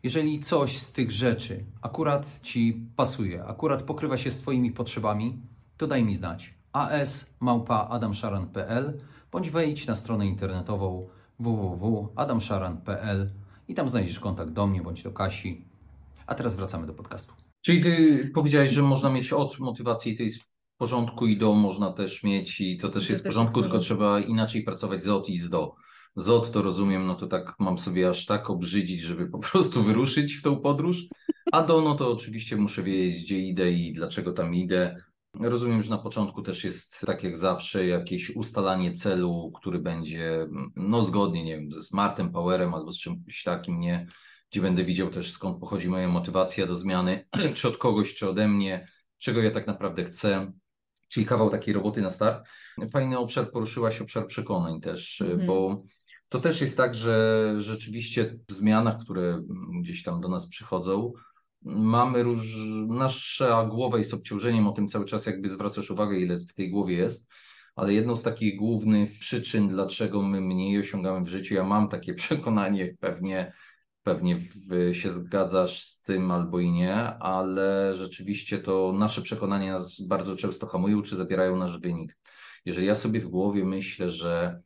Jeżeli coś z tych rzeczy akurat Ci pasuje, akurat pokrywa się z Twoimi potrzebami, to daj mi znać. as.adamszaran.pl bądź wejdź na stronę internetową www.adamszaran.pl i tam znajdziesz kontakt do mnie bądź do Kasi. A teraz wracamy do podcastu. Czyli Ty powiedziałeś, że można mieć od motywacji tej w porządku i do można też mieć i to też jest w porządku, tylko trzeba inaczej pracować z od i z do. ZOT to rozumiem, no to tak mam sobie aż tak obrzydzić, żeby po prostu wyruszyć w tą podróż. A do, no to oczywiście muszę wiedzieć, gdzie idę i dlaczego tam idę. Rozumiem, że na początku też jest, tak jak zawsze, jakieś ustalanie celu, który będzie, no zgodnie, nie wiem, ze smartem, powerem albo z czymś takim, nie? Gdzie będę widział też skąd pochodzi moja motywacja do zmiany, czy od kogoś, czy ode mnie, czego ja tak naprawdę chcę. Czyli kawał takiej roboty na start. Fajny obszar poruszyłaś, obszar przekonań też, mm. bo to też jest tak, że rzeczywiście w zmianach, które gdzieś tam do nas przychodzą, mamy róż... Nasza głowa jest obciążeniem, o tym cały czas jakby zwracasz uwagę, ile w tej głowie jest, ale jedną z takich głównych przyczyn, dlaczego my mniej osiągamy w życiu, ja mam takie przekonanie, pewnie, pewnie w, się zgadzasz z tym albo i nie, ale rzeczywiście to nasze przekonania nas bardzo często hamują, czy zabierają nasz wynik. Jeżeli ja sobie w głowie myślę, że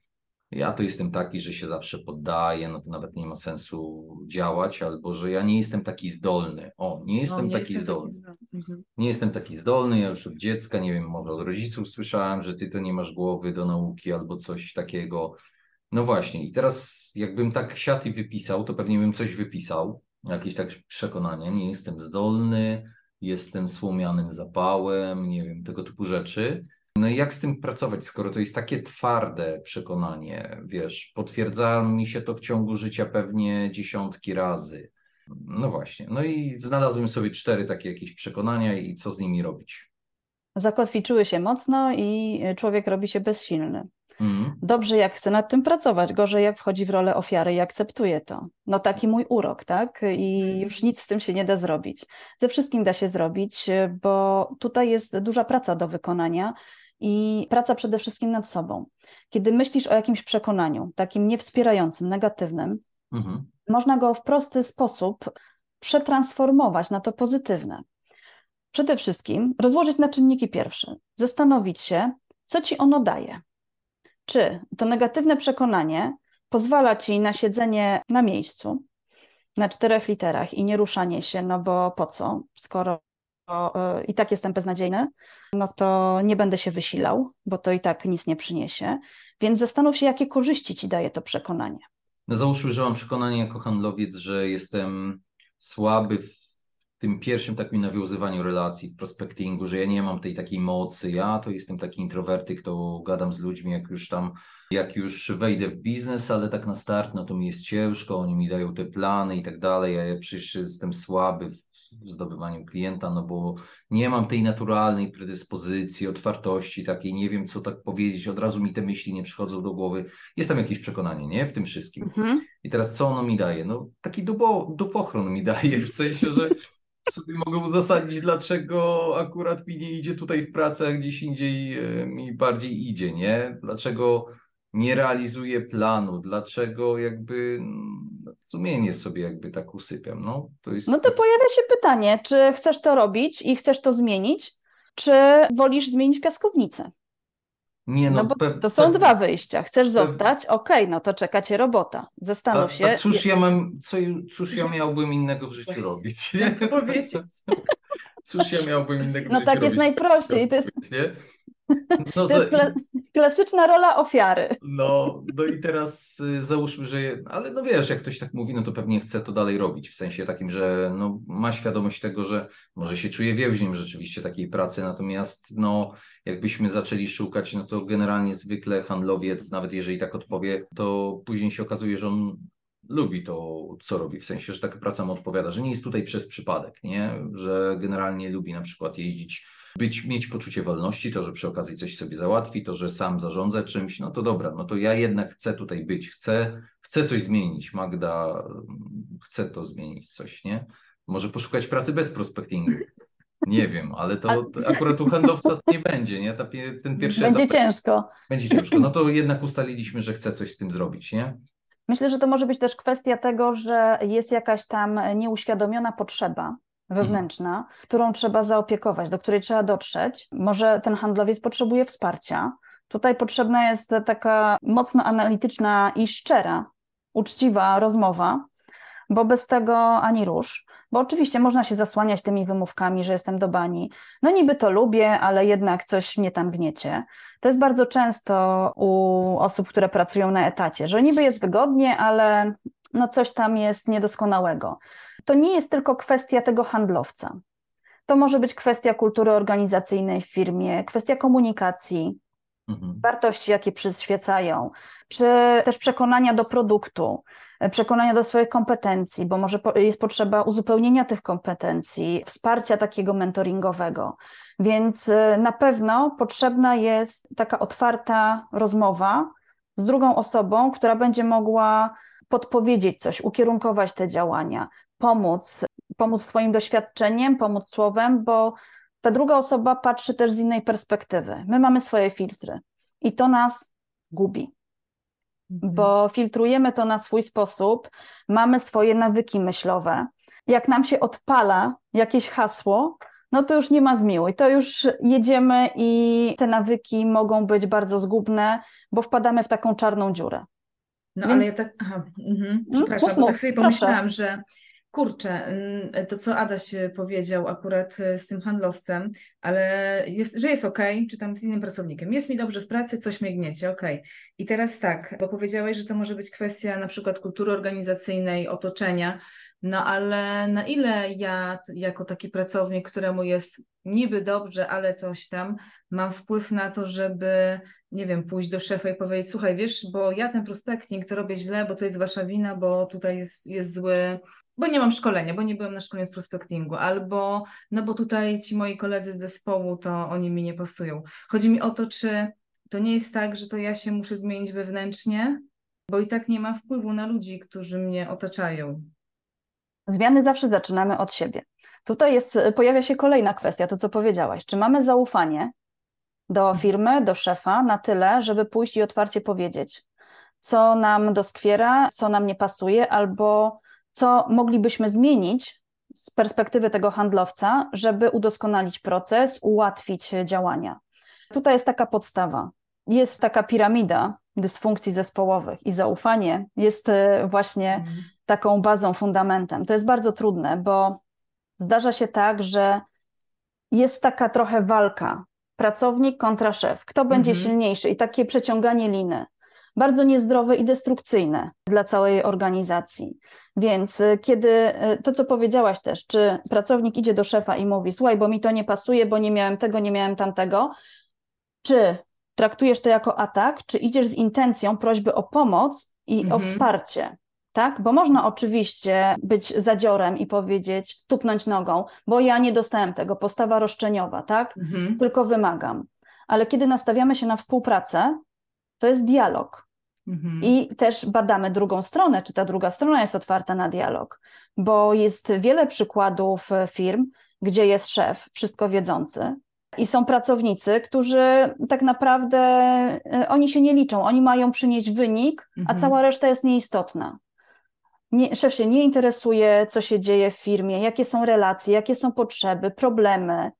ja to jestem taki, że się zawsze poddaję, no to nawet nie ma sensu działać, albo że ja nie jestem taki zdolny. O, nie jestem no, nie taki jestem zdolny. Taki zdolny. Mhm. Nie jestem taki zdolny, ja już od dziecka, nie wiem, może od rodziców słyszałem, że ty to nie masz głowy do nauki albo coś takiego. No właśnie, i teraz jakbym tak siat i wypisał, to pewnie bym coś wypisał, jakieś tak przekonania, nie jestem zdolny, jestem słomianym zapałem, nie wiem, tego typu rzeczy. No i jak z tym pracować, skoro to jest takie twarde przekonanie, wiesz, potwierdza mi się to w ciągu życia pewnie dziesiątki razy. No właśnie, no i znalazłem sobie cztery takie jakieś przekonania i co z nimi robić. Zakotwiczyły się mocno i człowiek robi się bezsilny. Mm. Dobrze, jak chce nad tym pracować, gorzej, jak wchodzi w rolę ofiary i akceptuje to. No taki mój urok, tak? I mhm. już nic z tym się nie da zrobić. Ze wszystkim da się zrobić, bo tutaj jest duża praca do wykonania i praca przede wszystkim nad sobą. Kiedy myślisz o jakimś przekonaniu, takim niewspierającym, negatywnym, mhm. można go w prosty sposób przetransformować na to pozytywne. Przede wszystkim rozłożyć na czynniki pierwsze, zastanowić się, co ci ono daje. Czy to negatywne przekonanie pozwala ci na siedzenie na miejscu, na czterech literach i nie ruszanie się, no bo po co, skoro i tak jestem beznadziejny, no to nie będę się wysilał, bo to i tak nic nie przyniesie. Więc zastanów się, jakie korzyści ci daje to przekonanie. No załóżmy, że mam przekonanie jako handlowiec, że jestem słaby w tym pierwszym takim nawiązywaniu relacji w prospectingu, że ja nie mam tej takiej mocy, ja to jestem taki introwertyk, to gadam z ludźmi, jak już tam, jak już wejdę w biznes, ale tak na start, no to mi jest ciężko, oni mi dają te plany i tak dalej, ja przecież jestem słaby w zdobywaniu klienta, no bo nie mam tej naturalnej predyspozycji, otwartości takiej, nie wiem co tak powiedzieć, od razu mi te myśli nie przychodzą do głowy. Jest tam jakieś przekonanie, nie? W tym wszystkim. Mhm. I teraz co ono mi daje? No taki dupo, dupochron mi daje, w sensie, że sobie mogę uzasadnić, dlaczego akurat mi nie idzie tutaj w pracę, a gdzieś indziej e, mi bardziej idzie, nie? Dlaczego nie realizuję planu, dlaczego jakby no, sumienie sobie jakby tak usypiam. No to, jest... no to pojawia się pytanie, czy chcesz to robić i chcesz to zmienić, czy wolisz zmienić piaskownicę? Nie, no, no bo pe, to są pe, dwa wyjścia. Chcesz pe, zostać? Okej, okay, no to czeka cię robota. Zastanów a, się. A cóż ja mam, co, cóż ja miałbym innego w życiu robić? Nie? Powiedzieć. Cóż ja miałbym innego w no życiu tak jest najprościej. To jest... No, to jest kla klasyczna rola ofiary. No, no i teraz y, załóżmy, że. Ale no wiesz, jak ktoś tak mówi, no to pewnie chce to dalej robić. W sensie takim, że no, ma świadomość tego, że może się czuje więźniem rzeczywiście takiej pracy. Natomiast no, jakbyśmy zaczęli szukać, no to generalnie zwykle handlowiec, nawet jeżeli tak odpowie, to później się okazuje, że on lubi to, co robi, w sensie, że taka praca mu odpowiada, że nie jest tutaj przez przypadek, nie? Że generalnie lubi na przykład jeździć być, mieć poczucie wolności, to, że przy okazji coś sobie załatwi, to, że sam zarządza czymś, no to dobra, no to ja jednak chcę tutaj być, chcę, chcę coś zmienić. Magda chce to zmienić, coś, nie? Może poszukać pracy bez prospectingu. Nie wiem, ale to, to akurat u handlowca to nie będzie, nie? Ta, ten pierwszy będzie etap, ciężko. Będzie ciężko. No to jednak ustaliliśmy, że chce coś z tym zrobić, nie? Myślę, że to może być też kwestia tego, że jest jakaś tam nieuświadomiona potrzeba wewnętrzna, mhm. którą trzeba zaopiekować, do której trzeba dotrzeć. Może ten handlowiec potrzebuje wsparcia. Tutaj potrzebna jest taka mocno analityczna i szczera, uczciwa rozmowa, bo bez tego ani rusz. Bo oczywiście można się zasłaniać tymi wymówkami, że jestem do bani. No niby to lubię, ale jednak coś mnie tam gniecie. To jest bardzo często u osób, które pracują na etacie, że niby jest wygodnie, ale no coś tam jest niedoskonałego. To nie jest tylko kwestia tego handlowca. To może być kwestia kultury organizacyjnej w firmie, kwestia komunikacji, mhm. wartości, jakie przyświecają, czy też przekonania do produktu, przekonania do swoich kompetencji, bo może jest potrzeba uzupełnienia tych kompetencji, wsparcia takiego mentoringowego. Więc y, na pewno potrzebna jest taka otwarta rozmowa z drugą osobą, która będzie mogła podpowiedzieć coś, ukierunkować te działania, pomóc, pomóc swoim doświadczeniem, pomóc słowem, bo ta druga osoba patrzy też z innej perspektywy. My mamy swoje filtry i to nas gubi, mhm. bo filtrujemy to na swój sposób, mamy swoje nawyki myślowe. Jak nam się odpala jakieś hasło, no to już nie ma zmiłuj, to już jedziemy i te nawyki mogą być bardzo zgubne, bo wpadamy w taką czarną dziurę. No Więc... ale ja tak, aha, mhm, przepraszam, mów, bo tak sobie pomyślałam, że kurczę, mm, to co Adaś powiedział akurat e, z tym handlowcem, ale jest, że jest ok, czy tam z innym pracownikiem, jest mi dobrze w pracy, coś mnie gniecie, ok. I teraz tak, bo powiedziałeś, że to może być kwestia na przykład kultury organizacyjnej, otoczenia, no ale na ile ja jako taki pracownik, któremu jest niby dobrze, ale coś tam, mam wpływ na to, żeby, nie wiem, pójść do szefa i powiedzieć, słuchaj, wiesz, bo ja ten prospecting to robię źle, bo to jest wasza wina, bo tutaj jest, jest zły, bo nie mam szkolenia, bo nie byłem na szkoleniu z prospectingu, albo no bo tutaj ci moi koledzy z zespołu, to oni mi nie pasują. Chodzi mi o to, czy to nie jest tak, że to ja się muszę zmienić wewnętrznie, bo i tak nie ma wpływu na ludzi, którzy mnie otaczają. Zmiany zawsze zaczynamy od siebie. Tutaj jest, pojawia się kolejna kwestia, to co powiedziałaś. Czy mamy zaufanie do firmy, do szefa na tyle, żeby pójść i otwarcie powiedzieć, co nam doskwiera, co nam nie pasuje, albo co moglibyśmy zmienić z perspektywy tego handlowca, żeby udoskonalić proces, ułatwić działania. Tutaj jest taka podstawa. Jest taka piramida dysfunkcji zespołowych i zaufanie jest e, właśnie mhm. taką bazą, fundamentem. To jest bardzo trudne, bo zdarza się tak, że jest taka trochę walka pracownik kontra szef. Kto będzie mhm. silniejszy i takie przeciąganie liny. Bardzo niezdrowe i destrukcyjne dla całej organizacji. Więc y, kiedy y, to, co powiedziałaś też, czy pracownik idzie do szefa i mówi: Słuchaj, bo mi to nie pasuje, bo nie miałem tego, nie miałem tamtego, czy traktujesz to jako atak, czy idziesz z intencją prośby o pomoc i mhm. o wsparcie? tak? Bo można oczywiście być zadziorem i powiedzieć, tupnąć nogą, bo ja nie dostałem tego, postawa roszczeniowa, tak? Mhm. Tylko wymagam. Ale kiedy nastawiamy się na współpracę, to jest dialog. Mhm. I też badamy drugą stronę, czy ta druga strona jest otwarta na dialog, bo jest wiele przykładów firm, gdzie jest szef, wszystko wiedzący, i są pracownicy, którzy tak naprawdę e, oni się nie liczą, oni mają przynieść wynik, mhm. a cała reszta jest nieistotna nie, szef się nie interesuje, co się dzieje w firmie, jakie są relacje, jakie są potrzeby, problemy.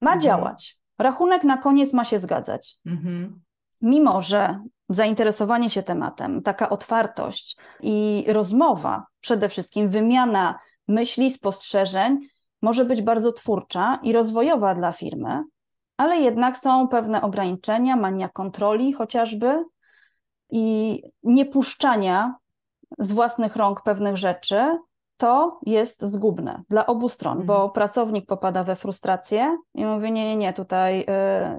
Ma mhm. działać. Rachunek na koniec ma się zgadzać. Mhm. Mimo, że zainteresowanie się tematem, taka otwartość i rozmowa, przede wszystkim wymiana myśli, spostrzeżeń, może być bardzo twórcza i rozwojowa dla firmy, ale jednak są pewne ograniczenia, mania kontroli chociażby i niepuszczania z własnych rąk pewnych rzeczy, to jest zgubne dla obu stron, mhm. bo pracownik popada we frustrację i mówi: Nie, nie, nie, tutaj y,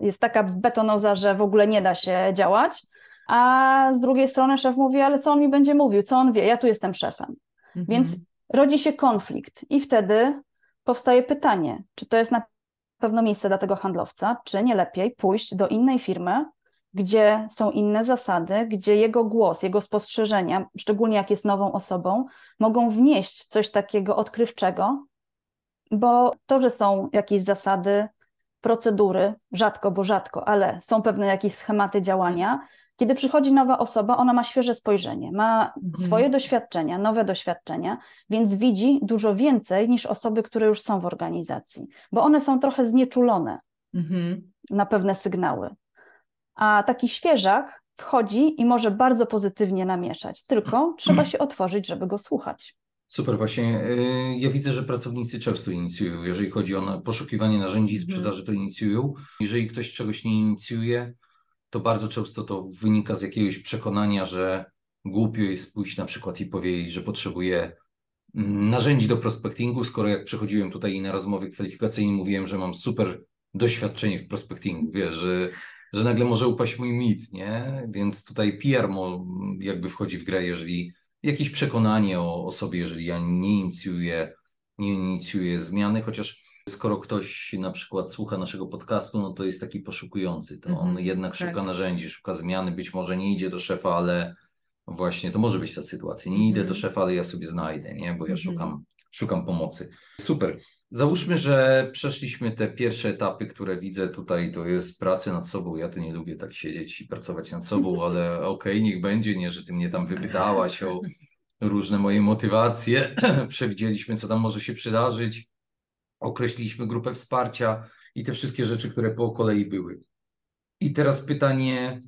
jest taka betonoza, że w ogóle nie da się działać. A z drugiej strony szef mówi: Ale co on mi będzie mówił, co on wie, ja tu jestem szefem. Mhm. Więc rodzi się konflikt i wtedy powstaje pytanie, czy to jest na pewno miejsce dla tego handlowca, czy nie lepiej pójść do innej firmy, gdzie są inne zasady, gdzie jego głos, jego spostrzeżenia, szczególnie jak jest nową osobą, mogą wnieść coś takiego odkrywczego, bo to, że są jakieś zasady, procedury, rzadko, bo rzadko, ale są pewne jakieś schematy działania. Kiedy przychodzi nowa osoba, ona ma świeże spojrzenie, ma mhm. swoje doświadczenia, nowe doświadczenia, więc widzi dużo więcej niż osoby, które już są w organizacji, bo one są trochę znieczulone mhm. na pewne sygnały a taki świeżak wchodzi i może bardzo pozytywnie namieszać, tylko trzeba się otworzyć, żeby go słuchać. Super, właśnie. Y, ja widzę, że pracownicy często inicjują. Jeżeli chodzi o poszukiwanie narzędzi mhm. sprzedaży, to inicjują. Jeżeli ktoś czegoś nie inicjuje, to bardzo często to wynika z jakiegoś przekonania, że głupio jest pójść na przykład i powiedzieć, że potrzebuje mm, narzędzi do prospectingu, skoro jak przychodziłem tutaj na rozmowie kwalifikacyjnej mówiłem, że mam super doświadczenie w prospectingu, wiesz, że że nagle może upaść mój mit, nie? Więc tutaj PR jakby wchodzi w grę, jeżeli jakieś przekonanie o, o sobie, jeżeli ja nie inicjuję, nie inicjuję zmiany, chociaż skoro ktoś na przykład słucha naszego podcastu, no to jest taki poszukujący, to on mhm, jednak tak. szuka narzędzi, szuka zmiany, być może nie idzie do szefa, ale właśnie to może być ta sytuacja. Nie idę do mhm. szefa, ale ja sobie znajdę, nie? Bo ja mhm. szukam, szukam pomocy. Super. Załóżmy, że przeszliśmy te pierwsze etapy, które widzę tutaj, to jest praca nad sobą. Ja to nie lubię tak siedzieć i pracować nad sobą, ale okej, okay, niech będzie, nie, że ty mnie tam wypytałaś o różne moje motywacje. Przewidzieliśmy, co tam może się przydarzyć. Określiliśmy grupę wsparcia i te wszystkie rzeczy, które po kolei były. I teraz pytanie,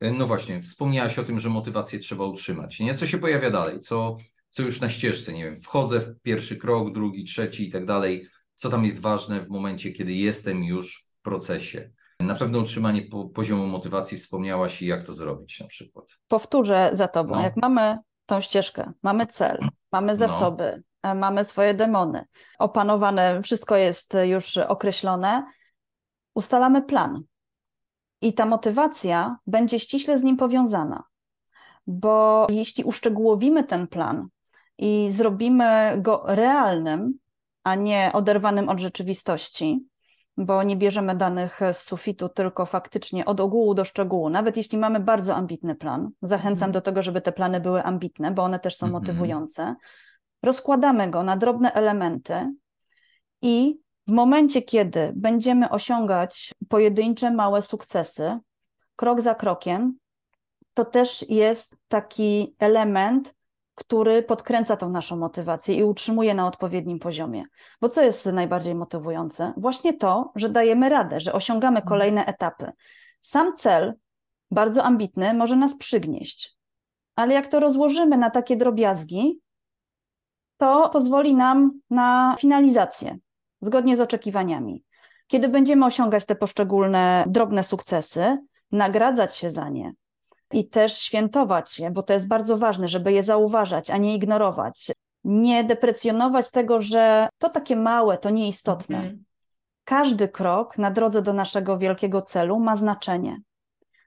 no właśnie, wspomniałaś o tym, że motywację trzeba utrzymać. Nie? Co się pojawia dalej? Co, co już na ścieżce, nie wiem, wchodzę w pierwszy krok, drugi, trzeci i tak dalej, co tam jest ważne w momencie, kiedy jestem już w procesie. Na pewno utrzymanie po, poziomu motywacji wspomniałaś i jak to zrobić na przykład. Powtórzę za tobą, no. jak mamy tą ścieżkę, mamy cel, mamy no. zasoby, no. Mamy swoje demony, opanowane, wszystko jest już określone, ustalamy plan. I ta motywacja będzie ściśle z nim powiązana, bo jeśli uszczegółowimy ten plan, i zrobimy go realnym, a nie oderwanym od rzeczywistości, bo nie bierzemy danych z sufitu, tylko faktycznie od ogółu do szczegółu. Nawet jeśli mamy bardzo ambitny plan, zachęcam mm. do tego, żeby te plany były ambitne, bo one też są mm -hmm. motywujące. Rozkładamy go na drobne elementy i w momencie, kiedy będziemy osiągać pojedyncze małe sukcesy, krok za krokiem, to też jest taki element który podkręca tą naszą motywację i utrzymuje na odpowiednim poziomie. Bo co jest najbardziej motywujące? Właśnie to, że dajemy radę, że osiągamy mhm. kolejne etapy. Sam cel, bardzo ambitny, może nas przygnieść, ale jak to rozłożymy na takie drobiazgi, to pozwoli nam na finalizację zgodnie z oczekiwaniami. Kiedy będziemy osiągać te poszczególne drobne sukcesy, nagradzać się za nie, i też świętować je, bo to jest bardzo ważne, żeby je zauważać, a nie ignorować. Nie deprecjonować tego, że to takie małe, to nieistotne. Mhm. Każdy krok na drodze do naszego wielkiego celu ma znaczenie.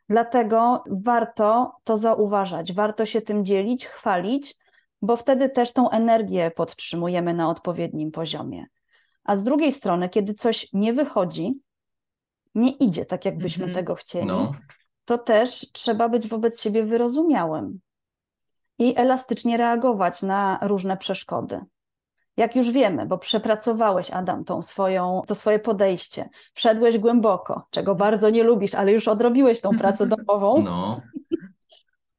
Dlatego warto to zauważać, warto się tym dzielić, chwalić, bo wtedy też tą energię podtrzymujemy na odpowiednim poziomie. A z drugiej strony, kiedy coś nie wychodzi, nie idzie tak, jakbyśmy mm -hmm. tego chcieli, no. to też trzeba być wobec siebie wyrozumiałym i elastycznie reagować na różne przeszkody. Jak już wiemy, bo przepracowałeś, Adam, tą swoją, to swoje podejście, wszedłeś głęboko, czego bardzo nie lubisz, ale już odrobiłeś tą pracę domową, no.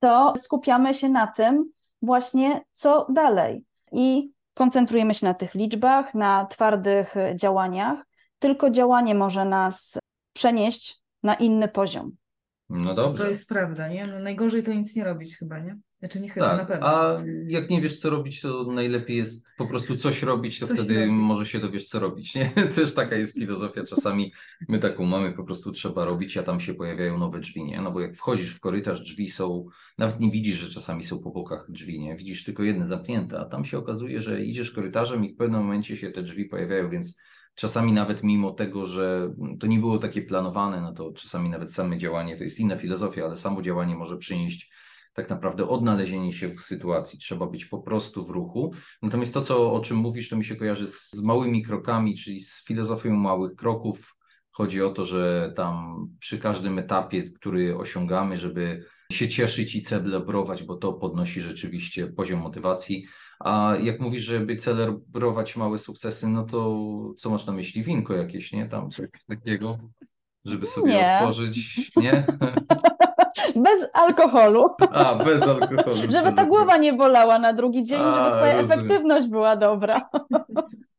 to skupiamy się na tym właśnie, co dalej. I koncentrujemy się na tych liczbach, na twardych działaniach. Tylko działanie może nas przenieść na inny poziom. No dobrze. To jest prawda, nie? No najgorzej to nic nie robić chyba, nie? Znaczy nie chyba, tak, na pewno. A jak nie wiesz, co robić, to najlepiej jest po prostu coś robić, to coś wtedy robić. może się dowiesz, co robić. Nie? Też taka jest filozofia. Czasami my taką mamy, po prostu trzeba robić, a tam się pojawiają nowe drzwi, nie? No bo jak wchodzisz w korytarz, drzwi są, nawet nie widzisz, że czasami są po bokach drzwi, nie? Widzisz tylko jedne zamknięte, a tam się okazuje, że idziesz korytarzem i w pewnym momencie się te drzwi pojawiają, więc czasami nawet mimo tego, że to nie było takie planowane, no to czasami nawet same działanie, to jest inna filozofia, ale samo działanie może przynieść tak naprawdę odnalezienie się w sytuacji. Trzeba być po prostu w ruchu. Natomiast to, co, o czym mówisz, to mi się kojarzy z, z małymi krokami, czyli z filozofią małych kroków. Chodzi o to, że tam przy każdym etapie, który osiągamy, żeby się cieszyć i celebrować, bo to podnosi rzeczywiście poziom motywacji. A jak mówisz, żeby celebrować małe sukcesy, no to co masz na myśli? Winko jakieś, nie? Tam coś takiego, żeby sobie nie. otworzyć, nie? Bez alkoholu. A, bez alkoholu. żeby ta głowa nie bolała na drugi dzień, A, żeby twoja rozumiem. efektywność była dobra.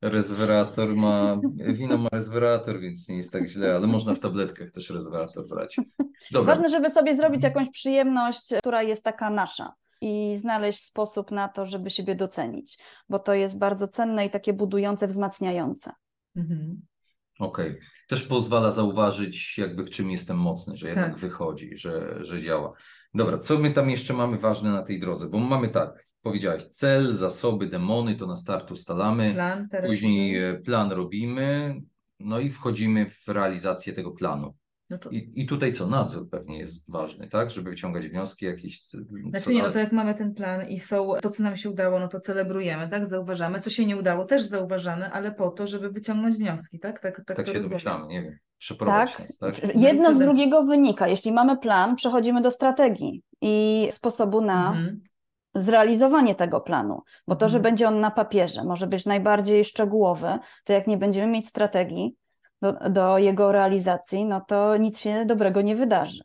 Reswerator ma, wino ma reswerator, więc nie jest tak źle, ale można w tabletkach też reswerator brać. Dobra. Ważne, żeby sobie zrobić jakąś przyjemność, która jest taka nasza i znaleźć sposób na to, żeby siebie docenić, bo to jest bardzo cenne i takie budujące, wzmacniające. Mhm. Okej. Okay. Też pozwala zauważyć, jakby w czym jestem mocny, że jednak tak. wychodzi, że, że działa. Dobra, co my tam jeszcze mamy ważne na tej drodze? Bo mamy tak, powiedziałeś, cel, zasoby, demony, to na start ustalamy. Plan, później e, plan robimy, no i wchodzimy w realizację tego planu. No to... I, I tutaj co, nadzór pewnie jest ważny, tak? Żeby wyciągać wnioski jakieś. Znaczy nie, no to jak mamy ten plan i są to, co nam się udało, no to celebrujemy, tak? Zauważamy. Co się nie udało, też zauważamy, ale po to, żeby wyciągnąć wnioski, tak? Tak, tak, tak się domyślamy, nie wiem. Przeprowadź tak. Nas, tak? Jedno z drugiego wynika. Jeśli mamy plan, przechodzimy do strategii i sposobu na mhm. zrealizowanie tego planu, bo to, że mhm. będzie on na papierze, może być najbardziej szczegółowy, to jak nie będziemy mieć strategii, do, do jego realizacji, no to nic się dobrego nie wydarzy.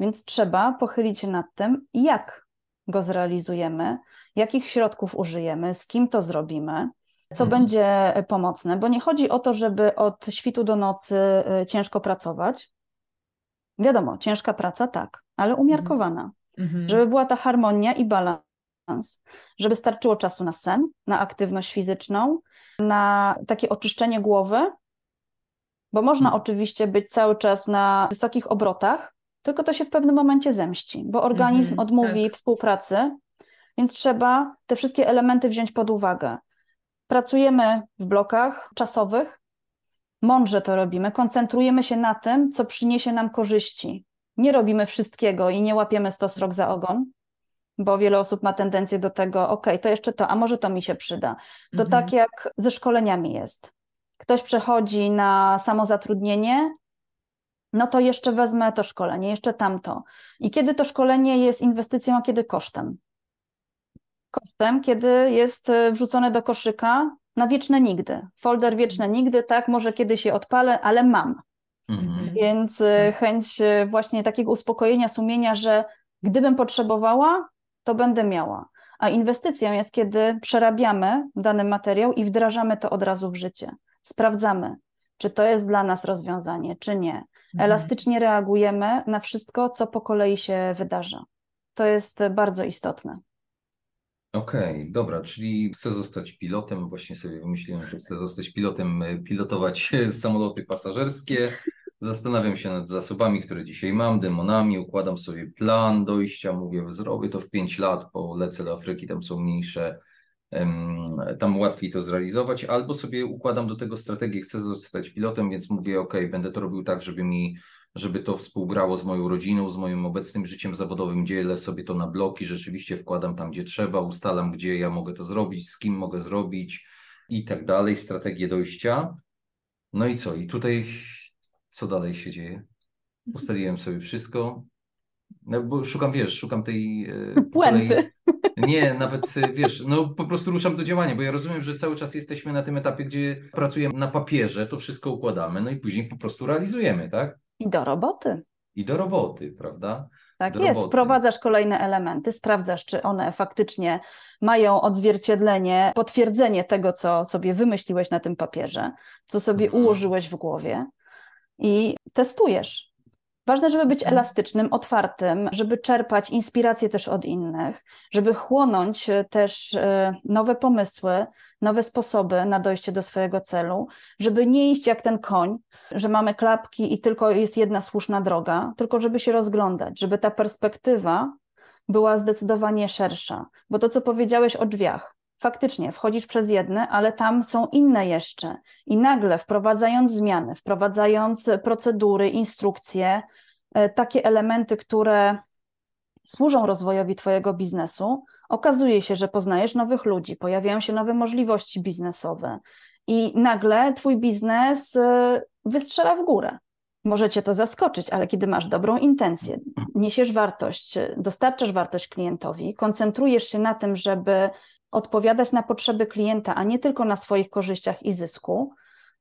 Więc trzeba pochylić się nad tym, jak go zrealizujemy, jakich środków użyjemy, z kim to zrobimy, co mhm. będzie pomocne, bo nie chodzi o to, żeby od świtu do nocy y, ciężko pracować. Wiadomo, ciężka praca tak, ale umiarkowana. Mhm. Żeby była ta harmonia i balans, żeby starczyło czasu na sen, na aktywność fizyczną, na takie oczyszczenie głowy, bo można hmm. oczywiście być cały czas na wysokich obrotach, tylko to się w pewnym momencie zemści, bo organizm mm -hmm, odmówi tak. współpracy, więc trzeba te wszystkie elementy wziąć pod uwagę. Pracujemy w blokach czasowych, mądrze to robimy, koncentrujemy się na tym, co przyniesie nam korzyści. Nie robimy wszystkiego i nie łapiemy stos rok za ogon, bo wiele osób ma tendencję do tego, ok, to jeszcze to, a może to mi się przyda. To tak jak ze szkoleniami jest ktoś przechodzi na samozatrudnienie, no to jeszcze wezmę to szkolenie, jeszcze tamto. I kiedy to szkolenie jest inwestycją, a kiedy kosztem? Kosztem, kiedy jest e, wrzucone do koszyka na wieczne nigdy. Folder wieczne nigdy, tak, może kiedyś je odpalę, ale mam. Mhm. Więc e, chęć e, właśnie takiego uspokojenia sumienia, że gdybym potrzebowała, to będę miała. A inwestycją jest, kiedy przerabiamy dany materiał i wdrażamy to od razu w życie sprawdzamy, czy to jest dla nas rozwiązanie, czy nie. Mhm. Elastycznie reagujemy na wszystko, co po kolei się wydarza. To jest bardzo istotne. Okej, okay, dobra, czyli chcę zostać pilotem. Właśnie sobie wymyśliłem, że chcę zostać pilotem, pilotować samoloty pasażerskie. Zastanawiam się nad zasobami, które dzisiaj mam, demonami, układam sobie plan dojścia, mówię, zrobię to w 5 lat, polecę do Afryki, tam są mniejsze, tam łatwiej to zrealizować, albo sobie układam do tego strategię, chcę zostać pilotem, więc mówię, ok, będę to robił tak, żeby mi żeby to współgrało z moją rodziną, z moim obecnym życiem zawodowym, dzielę sobie to na bloki, rzeczywiście wkładam tam, gdzie trzeba, ustalam, gdzie ja mogę to zrobić, z kim mogę zrobić i tak dalej, strategię dojścia. No i co? I tutaj co dalej się dzieje? Ustaliłem sobie wszystko. No, bo szukam, wiesz, szukam tej. E, Puenty. Nie, nawet e, wiesz, no po prostu ruszam do działania, bo ja rozumiem, że cały czas jesteśmy na tym etapie, gdzie pracujemy na papierze, to wszystko układamy, no i później po prostu realizujemy, tak? I do roboty. I do roboty, prawda? Tak jest, roboty. wprowadzasz kolejne elementy, sprawdzasz, czy one faktycznie mają odzwierciedlenie, potwierdzenie tego, co sobie wymyśliłeś na tym papierze, co sobie mhm. ułożyłeś w głowie i testujesz. Ważne, żeby być mhm. elastycznym, otwartym, żeby czerpać inspiracje też od innych, żeby chłonąć e, też e, nowe pomysły, nowe sposoby na dojście do swojego celu, żeby nie iść jak ten koń, że mamy klapki i tylko jest jedna słuszna droga, tylko żeby się rozglądać, żeby ta perspektywa była zdecydowanie szersza. Bo to, co powiedziałeś o drzwiach, faktycznie wchodzisz przez jedne, ale tam są inne jeszcze. I nagle wprowadzając zmiany, wprowadzając procedury, instrukcje, e, takie elementy, które służą rozwojowi Twojego biznesu, okazuje się, że poznajesz nowych ludzi, pojawiają się nowe możliwości biznesowe i nagle Twój biznes e, wystrzela w górę. Może cię to zaskoczyć, ale kiedy masz dobrą intencję, niesiesz wartość, dostarczasz wartość klientowi, koncentrujesz się na tym, żeby odpowiadać na potrzeby klienta, a nie tylko na swoich korzyściach i zysku,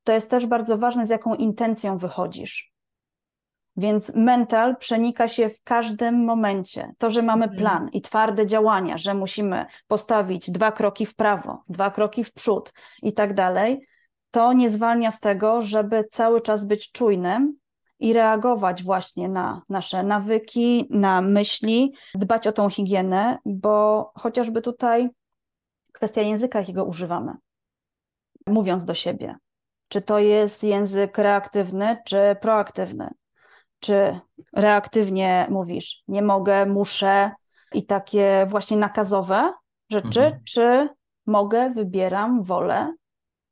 to jest też bardzo ważne, z jaką intencją wychodzisz. Więc mental przenika się w każdym momencie. To, że mamy mhm. plan i twarde działania, że musimy postawić dwa kroki w prawo, dwa kroki w przód i tak dalej, to nie zwalnia z tego, żeby cały czas być czujnym i reagować właśnie na nasze nawyki, na myśli, dbać o tą higienę, bo chociażby tutaj kwestia języka, jakiego używamy, mówiąc do siebie. Czy to jest język reaktywny, czy proaktywny? Czy reaktywnie mówisz, nie mogę, muszę i takie właśnie nakazowe rzeczy, mhm. czy mogę, wybieram, wolę,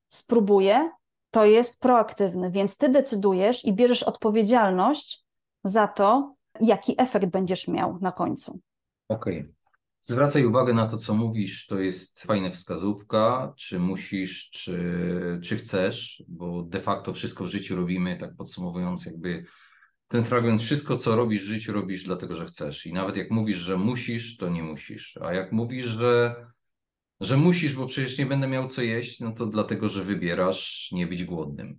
spróbuję, to jest proaktywny, więc ty decydujesz i bierzesz odpowiedzialność za to, jaki efekt będziesz miał na końcu. Okej. Okay. Zwracaj uwagę na to, co mówisz, to jest fajna wskazówka, czy musisz, czy, czy chcesz, bo de facto wszystko w życiu robimy, tak podsumowując, jakby ten fragment, wszystko co robisz w życiu, robisz dlatego, że chcesz. I nawet jak mówisz, że musisz, to nie musisz. A jak mówisz, że, że musisz, bo przecież nie będę miał co jeść, no to dlatego, że wybierasz nie być głodnym.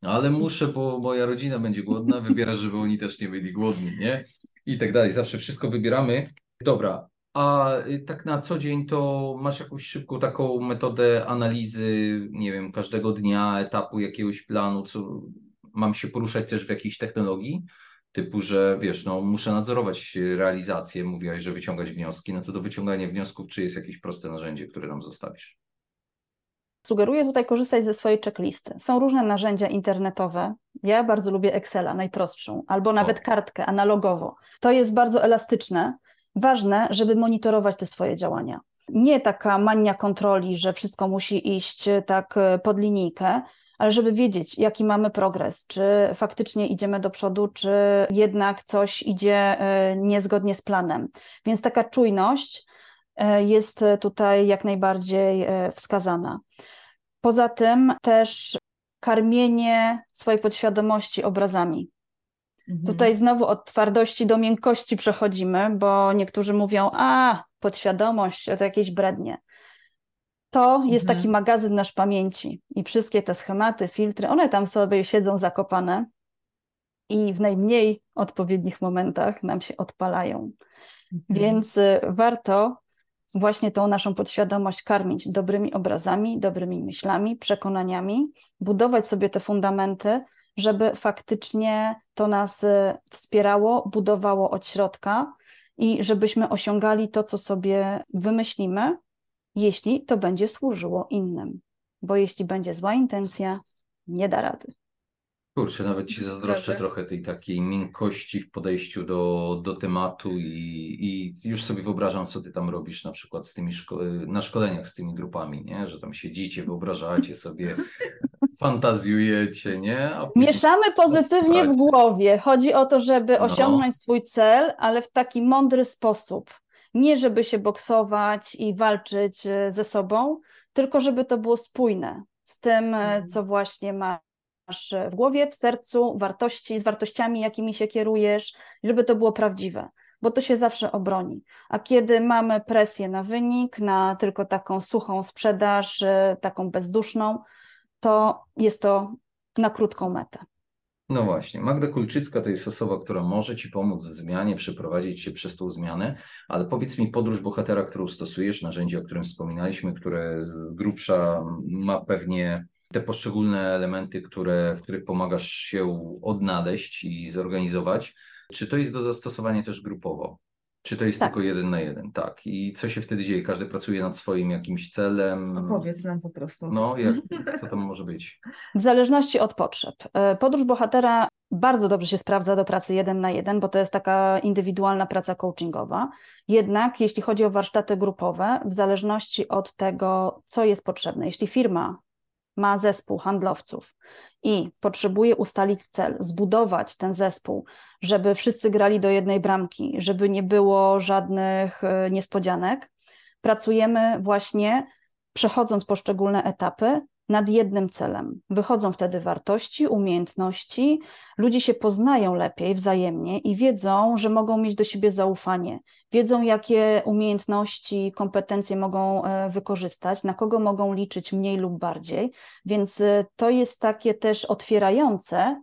Ale muszę, bo moja rodzina będzie głodna, wybierasz, żeby oni też nie byli głodni, nie? I tak dalej. Zawsze wszystko wybieramy. Dobra, a y, tak na co dzień to masz jakąś szybką taką metodę analizy, nie wiem, każdego dnia, etapu jakiegoś planu, co mam się poruszać też w jakiejś technologii, typu, że wiesz, no muszę nadzorować realizację, mówiłaś, że wyciągać wnioski, no to do wyciągania wniosków, czy jest jakieś proste narzędzie, które nam zostawisz? Sugeruję tutaj korzystać ze swojej checklisty. Są różne narzędzia internetowe. Ja bardzo lubię Excela, najprostszą, albo nawet o. kartkę analogowo. To jest bardzo elastyczne ważne, żeby monitorować te swoje działania. Nie taka mania kontroli, że wszystko musi iść e, tak e, pod linijkę, ale żeby wiedzieć, jaki mamy progres, czy faktycznie idziemy do przodu, czy jednak coś idzie e, niezgodnie z planem. Więc taka czujność jest tutaj jak najbardziej wskazana. Poza tym też karmienie swojej podświadomości obrazami. Mhm. Tutaj znowu od twardości do miękkości przechodzimy, bo niektórzy mówią, a podświadomość to jakieś brednie. To jest mhm. taki magazyn nasz pamięci i wszystkie te schematy, filtry, one tam sobie siedzą zakopane i w najmniej odpowiednich momentach nam się odpalają. Mhm. Więc y, warto właśnie tą naszą podświadomość karmić dobrymi obrazami, dobrymi myślami, przekonaniami, budować sobie te fundamenty, żeby faktycznie to nas y, wspierało, budowało od środka i żebyśmy osiągali to, co sobie wymyślimy, jeśli to będzie służyło innym. Bo jeśli będzie zła intencja, nie da rady. Kurczę, nawet ci zazdroszczę trochę tej takiej miękkości w podejściu do, do tematu i, i już sobie wyobrażam, co ty tam robisz na przykład z tymi szko na szkoleniach z tymi grupami, nie? Że tam siedzicie, wyobrażacie sobie, fantazjujecie, nie? Mieszamy pozytywnie w głowie. Chodzi o to, żeby no. osiągnąć swój cel, ale w taki mądry sposób. Nie żeby się boksować i walczyć e, ze sobą, tylko żeby to było spójne z tym, e, mhm. co właśnie ma masz w głowie, w sercu, wartości, z wartościami, jakimi się kierujesz, żeby to było prawdziwe, bo to się zawsze obroni. A kiedy mamy presję na wynik, na tylko taką suchą sprzedaż, y, taką bezduszną, to jest to na krótką metę. No właśnie, Magda Kulczycka to jest osoba, która może Ci pomóc w zmianie, przeprowadzić się przez tą zmianę, ale powiedz mi podróż bohatera, którą stosujesz, narzędzie, o którym wspominaliśmy, które z grubsza ma pewnie te poszczególne elementy, które, w których pomagasz się odnaleźć i zorganizować, czy to jest do zastosowania też grupowo? Czy to jest tak. tylko jeden na jeden? Tak. I co się wtedy dzieje? Każdy pracuje nad swoim jakimś celem. Opowiedz nam po prostu. No, jak, co to może być? W zależności od potrzeb. E, podróż bohatera bardzo dobrze się sprawdza do pracy jeden na jeden, bo to jest taka indywidualna praca coachingowa. Jednak jeśli chodzi o warsztaty grupowe, w zależności od tego, co jest potrzebne, jeśli firma ma zespół handlowców i potrzebuje ustalić cel, zbudować ten zespół, żeby wszyscy grali do jednej bramki, żeby nie było żadnych e, niespodzianek, pracujemy właśnie przechodząc poszczególne etapy nad jednym celem. Wychodzą wtedy wartości, umiejętności, ludzie się poznają lepiej wzajemnie i wiedzą, że mogą mieć do siebie zaufanie, wiedzą, jakie umiejętności, kompetencje mogą e, wykorzystać, na kogo mogą liczyć mniej lub bardziej. Więc e, to jest takie też otwierające,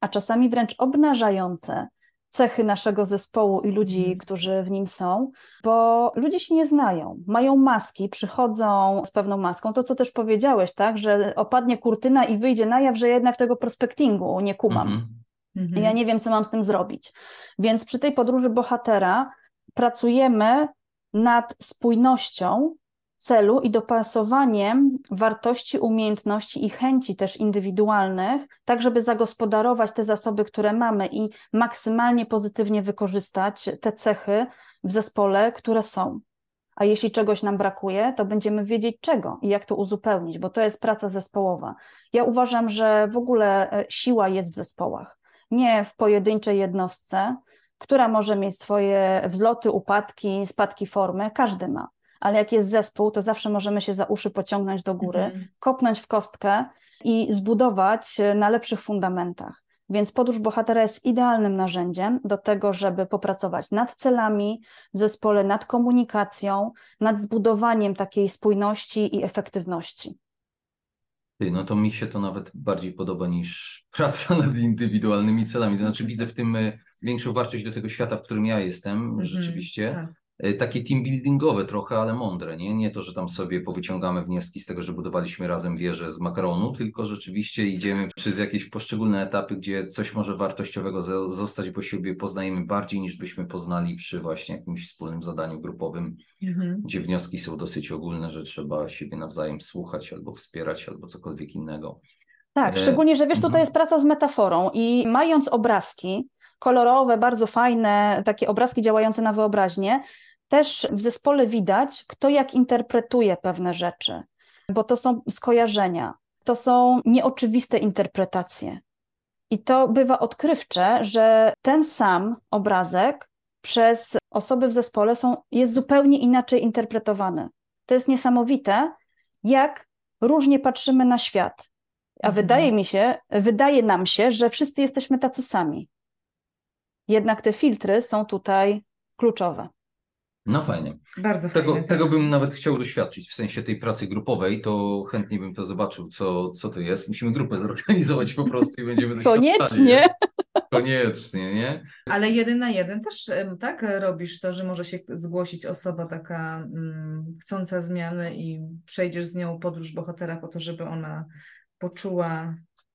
a czasami wręcz obnażające cechy naszego zespołu i ludzi, mm. którzy w nim są, bo ludzie się nie znają, mają maski, przychodzą z pewną maską. To, co też powiedziałeś, tak, że opadnie kurtyna i wyjdzie na jaw, że jednak tego prospektingu nie kumam. Mm -hmm. Ja nie wiem, co mam z tym zrobić. Więc przy tej podróży bohatera pracujemy nad spójnością celu i dopasowaniem wartości, umiejętności i chęci też indywidualnych, tak żeby zagospodarować te zasoby, które mamy i maksymalnie pozytywnie wykorzystać te cechy w zespole, które są. A jeśli czegoś nam brakuje, to będziemy wiedzieć czego i jak to uzupełnić, bo to jest praca zespołowa. Ja uważam, że w ogóle e, siła jest w zespołach, nie w pojedynczej jednostce, która może mieć swoje wzloty, upadki, spadki formy, każdy ma ale jak jest zespół, to zawsze możemy się za uszy pociągnąć do góry, mhm. kopnąć w kostkę i zbudować na lepszych fundamentach. Więc podróż bohatera jest idealnym narzędziem do tego, żeby popracować nad celami w zespole, nad komunikacją, nad zbudowaniem takiej spójności i efektywności. Ty, no to mi się to nawet bardziej podoba niż praca nad indywidualnymi celami. To znaczy widzę w tym e, większą wartość do tego świata, w którym ja jestem, mhm, rzeczywiście. Tak. E, takie team buildingowe trochę, ale mądre, nie? Nie to, że tam sobie powyciągamy wnioski z tego, że budowaliśmy razem wieżę z makaronu, tylko rzeczywiście idziemy przez jakieś poszczególne etapy, gdzie coś może wartościowego zostać, bo siebie poznajemy bardziej niż byśmy poznali przy właśnie jakimś wspólnym zadaniu grupowym, mhm. gdzie wnioski są dosyć ogólne, że trzeba siebie nawzajem słuchać albo wspierać, albo cokolwiek innego. Tak, e, szczególnie, że wiesz, tutaj mhm. jest praca z metaforą i mając obrazki, kolorowe, bardzo fajne, takie obrazki działające na wyobraźnię, też w zespole widać, kto jak interpretuje pewne rzeczy, bo to są skojarzenia, to są nieoczywiste interpretacje. I to bywa odkrywcze, że ten sam obrazek przez osoby w zespole są, jest zupełnie inaczej interpretowany. To jest niesamowite, jak różnie patrzymy na świat. A mhm. wydaje mi się, wydaje nam się, że wszyscy jesteśmy tacy sami. Jednak te filtry są tutaj kluczowe. No fajnie. Bardzo tego, fajnie. Tego tak. bym nawet chciał doświadczyć, w sensie tej pracy grupowej, to chętnie bym to zobaczył, co, co to jest. Musimy grupę zorganizować po prostu i będziemy Koniecznie. Koniecznie, nie? Ale jeden na jeden też tak robisz to, że może się zgłosić osoba taka mm, chcąca zmiany i przejdziesz z nią podróż bohatera po to, żeby ona poczuła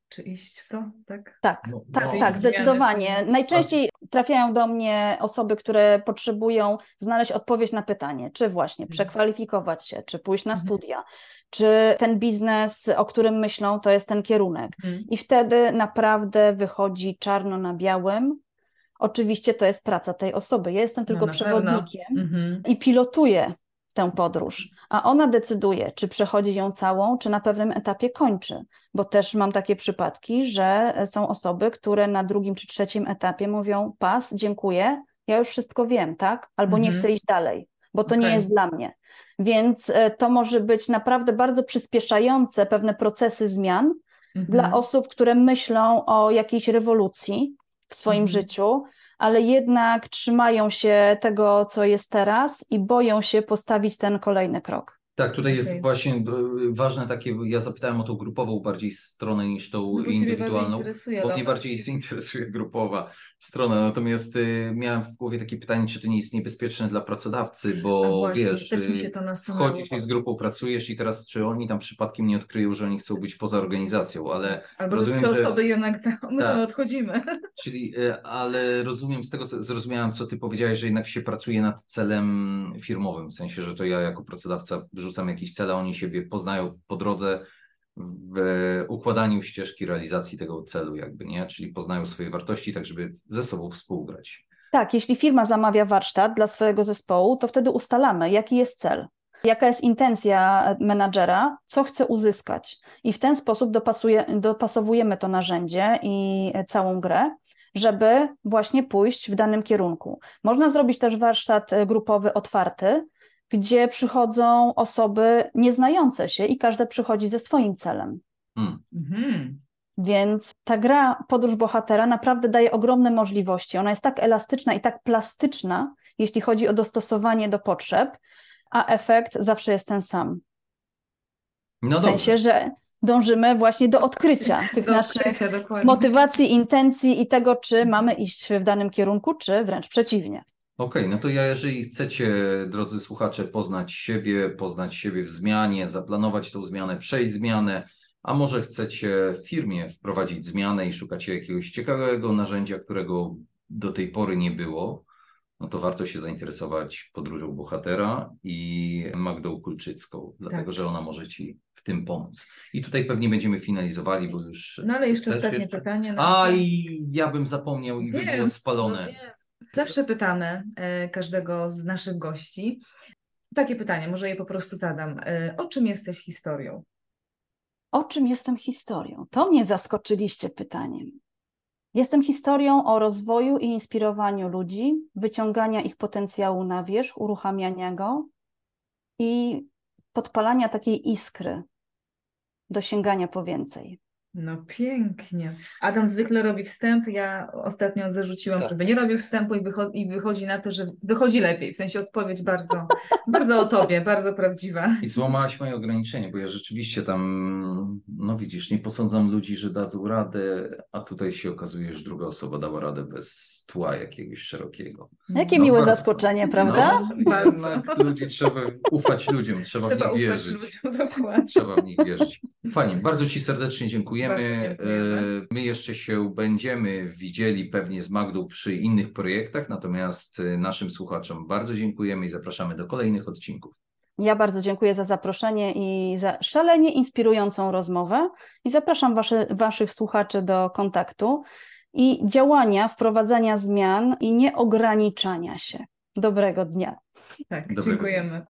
czy iść w to, tak? Tak, no, tak, no, tak, zdecydowanie. Czy... Najczęściej trafiają do mnie osoby, które potrzebują znaleźć odpowiedź na pytanie, czy właśnie mhm. przekwalifikować się, czy pójść na mhm. studia, czy ten biznes, o którym myślą, to jest ten kierunek. Mhm. I wtedy naprawdę wychodzi czarno na białym. Oczywiście to jest praca tej osoby. Ja jestem tylko no, przewodnikiem mhm. i pilotuję tę podróż, a ona decyduje, czy przechodzi ją całą, czy na pewnym etapie kończy, bo też mam takie przypadki, że są osoby, które na drugim czy trzecim etapie mówią: Pas, dziękuję, ja już wszystko wiem, tak? Albo mhm. nie chcę iść dalej, bo to okay. nie jest dla mnie. Więc e, to może być naprawdę bardzo przyspieszające pewne procesy zmian mhm. dla osób, które myślą o jakiejś rewolucji w swoim mhm. życiu, ale jednak trzymają się tego, co jest teraz i boją się postawić ten kolejny krok. Tak, tutaj okay. jest właśnie e, ważne takie, ja zapytałem o tą grupową bardziej stronę niż tą no, indywidualną, bo mnie bardziej interesuje grupowa strona, natomiast y, miałem w głowie takie pytanie, czy to nie jest niebezpieczne dla pracodawcy, bo właśnie, wiesz, y, wchodzisz z grupą, pracujesz i teraz czy oni tam przypadkiem nie odkryją, że oni chcą być poza organizacją, ale Albo rozumiem, to że... jednak my tak, odchodzimy. Czyli, y, ale rozumiem z tego, co zrozumiałem, co ty powiedziałeś, że jednak się pracuje nad celem firmowym, w sensie, że to ja jako pracodawca wrzucam jakiś cel, a oni siebie poznają po drodze, w układaniu ścieżki realizacji tego celu, jakby, nie? Czyli poznają swoje wartości, tak żeby ze sobą współgrać. Tak, jeśli firma zamawia warsztat dla swojego zespołu, to wtedy ustalamy, jaki jest cel, jaka jest intencja menadżera, co chce uzyskać. I w ten sposób dopasuje, dopasowujemy to narzędzie i całą grę, żeby właśnie pójść w danym kierunku. Można zrobić też warsztat grupowy otwarty, gdzie przychodzą osoby nieznające się i każde przychodzi ze swoim celem. Mm. Mhm. Więc ta gra Podróż Bohatera naprawdę daje ogromne możliwości. Ona jest tak elastyczna i tak plastyczna, jeśli chodzi o dostosowanie do potrzeb, a efekt zawsze jest ten sam. No w sensie, że dążymy właśnie do odkrycia tych do naszych odkrycia, motywacji, intencji i tego, czy mamy iść w danym kierunku, czy wręcz przeciwnie. Okej, okay, no to ja jeżeli chcecie, drodzy słuchacze, poznać siebie, poznać siebie w zmianie, zaplanować tą zmianę, przejść zmianę, a może chcecie w firmie wprowadzić zmianę i szukacie jakiegoś ciekawego narzędzia, którego do tej pory nie było, no to warto się zainteresować podróżą bohatera i Magdą Kulczycką, dlatego tak. że ona może Ci w tym pomóc. I tutaj pewnie będziemy finalizowali, bo już... No ale jeszcze ostatnie pytanie. No a i ja bym zapomniał i by było spalone. No Zawsze pytamy e, każdego z naszych gości. Takie pytanie, może je po prostu zadam. E, o czym jesteś historią? O czym jestem historią? To mnie zaskoczyliście pytaniem. Jestem historią o rozwoju i inspirowaniu ludzi, wyciągania ich potencjału na wierzch, uruchamiania go i podpalania takiej iskry do sięgania po więcej. No pięknie. Adam zwykle robi wstęp. Ja ostatnio zarzuciłam, tak. żeby nie robił wstępu i, wycho i, wychodzi na to, że wychodzi lepiej. W sensie odpowiedź bardzo, bardzo o tobie, bardzo prawdziwa. I złamałaś moje ograniczenie, bo ja rzeczywiście tam, no widzisz, nie posądzam ludzi, że dadzą radę, a tutaj się okazuje, że druga osoba dała radę bez tła jakiegoś szerokiego. Jakie no, miłe bardzo, zaskoczenie, prawda? No, bardzo. Ludzi trzeba ufać ludziom, trzeba, trzeba w nich wierzyć. Ludziom, dokładnie. Trzeba w nich wierzyć. Fajnie, bardzo Ci serdecznie dziękuję dziękujemy. E, my jeszcze się będziemy widzieli pewnie z Magdą przy innych projektach, natomiast e, naszym słuchaczom bardzo dziękujemy i zapraszamy do kolejnych odcinków. Ja bardzo dziękuję za zaproszenie i za szalenie inspirującą rozmowę i zapraszam wasze, Waszych słuchaczy do kontaktu i działania, wprowadzania zmian i nieograniczania się. Dobrego dnia. Tak, Dobrego dziękujemy.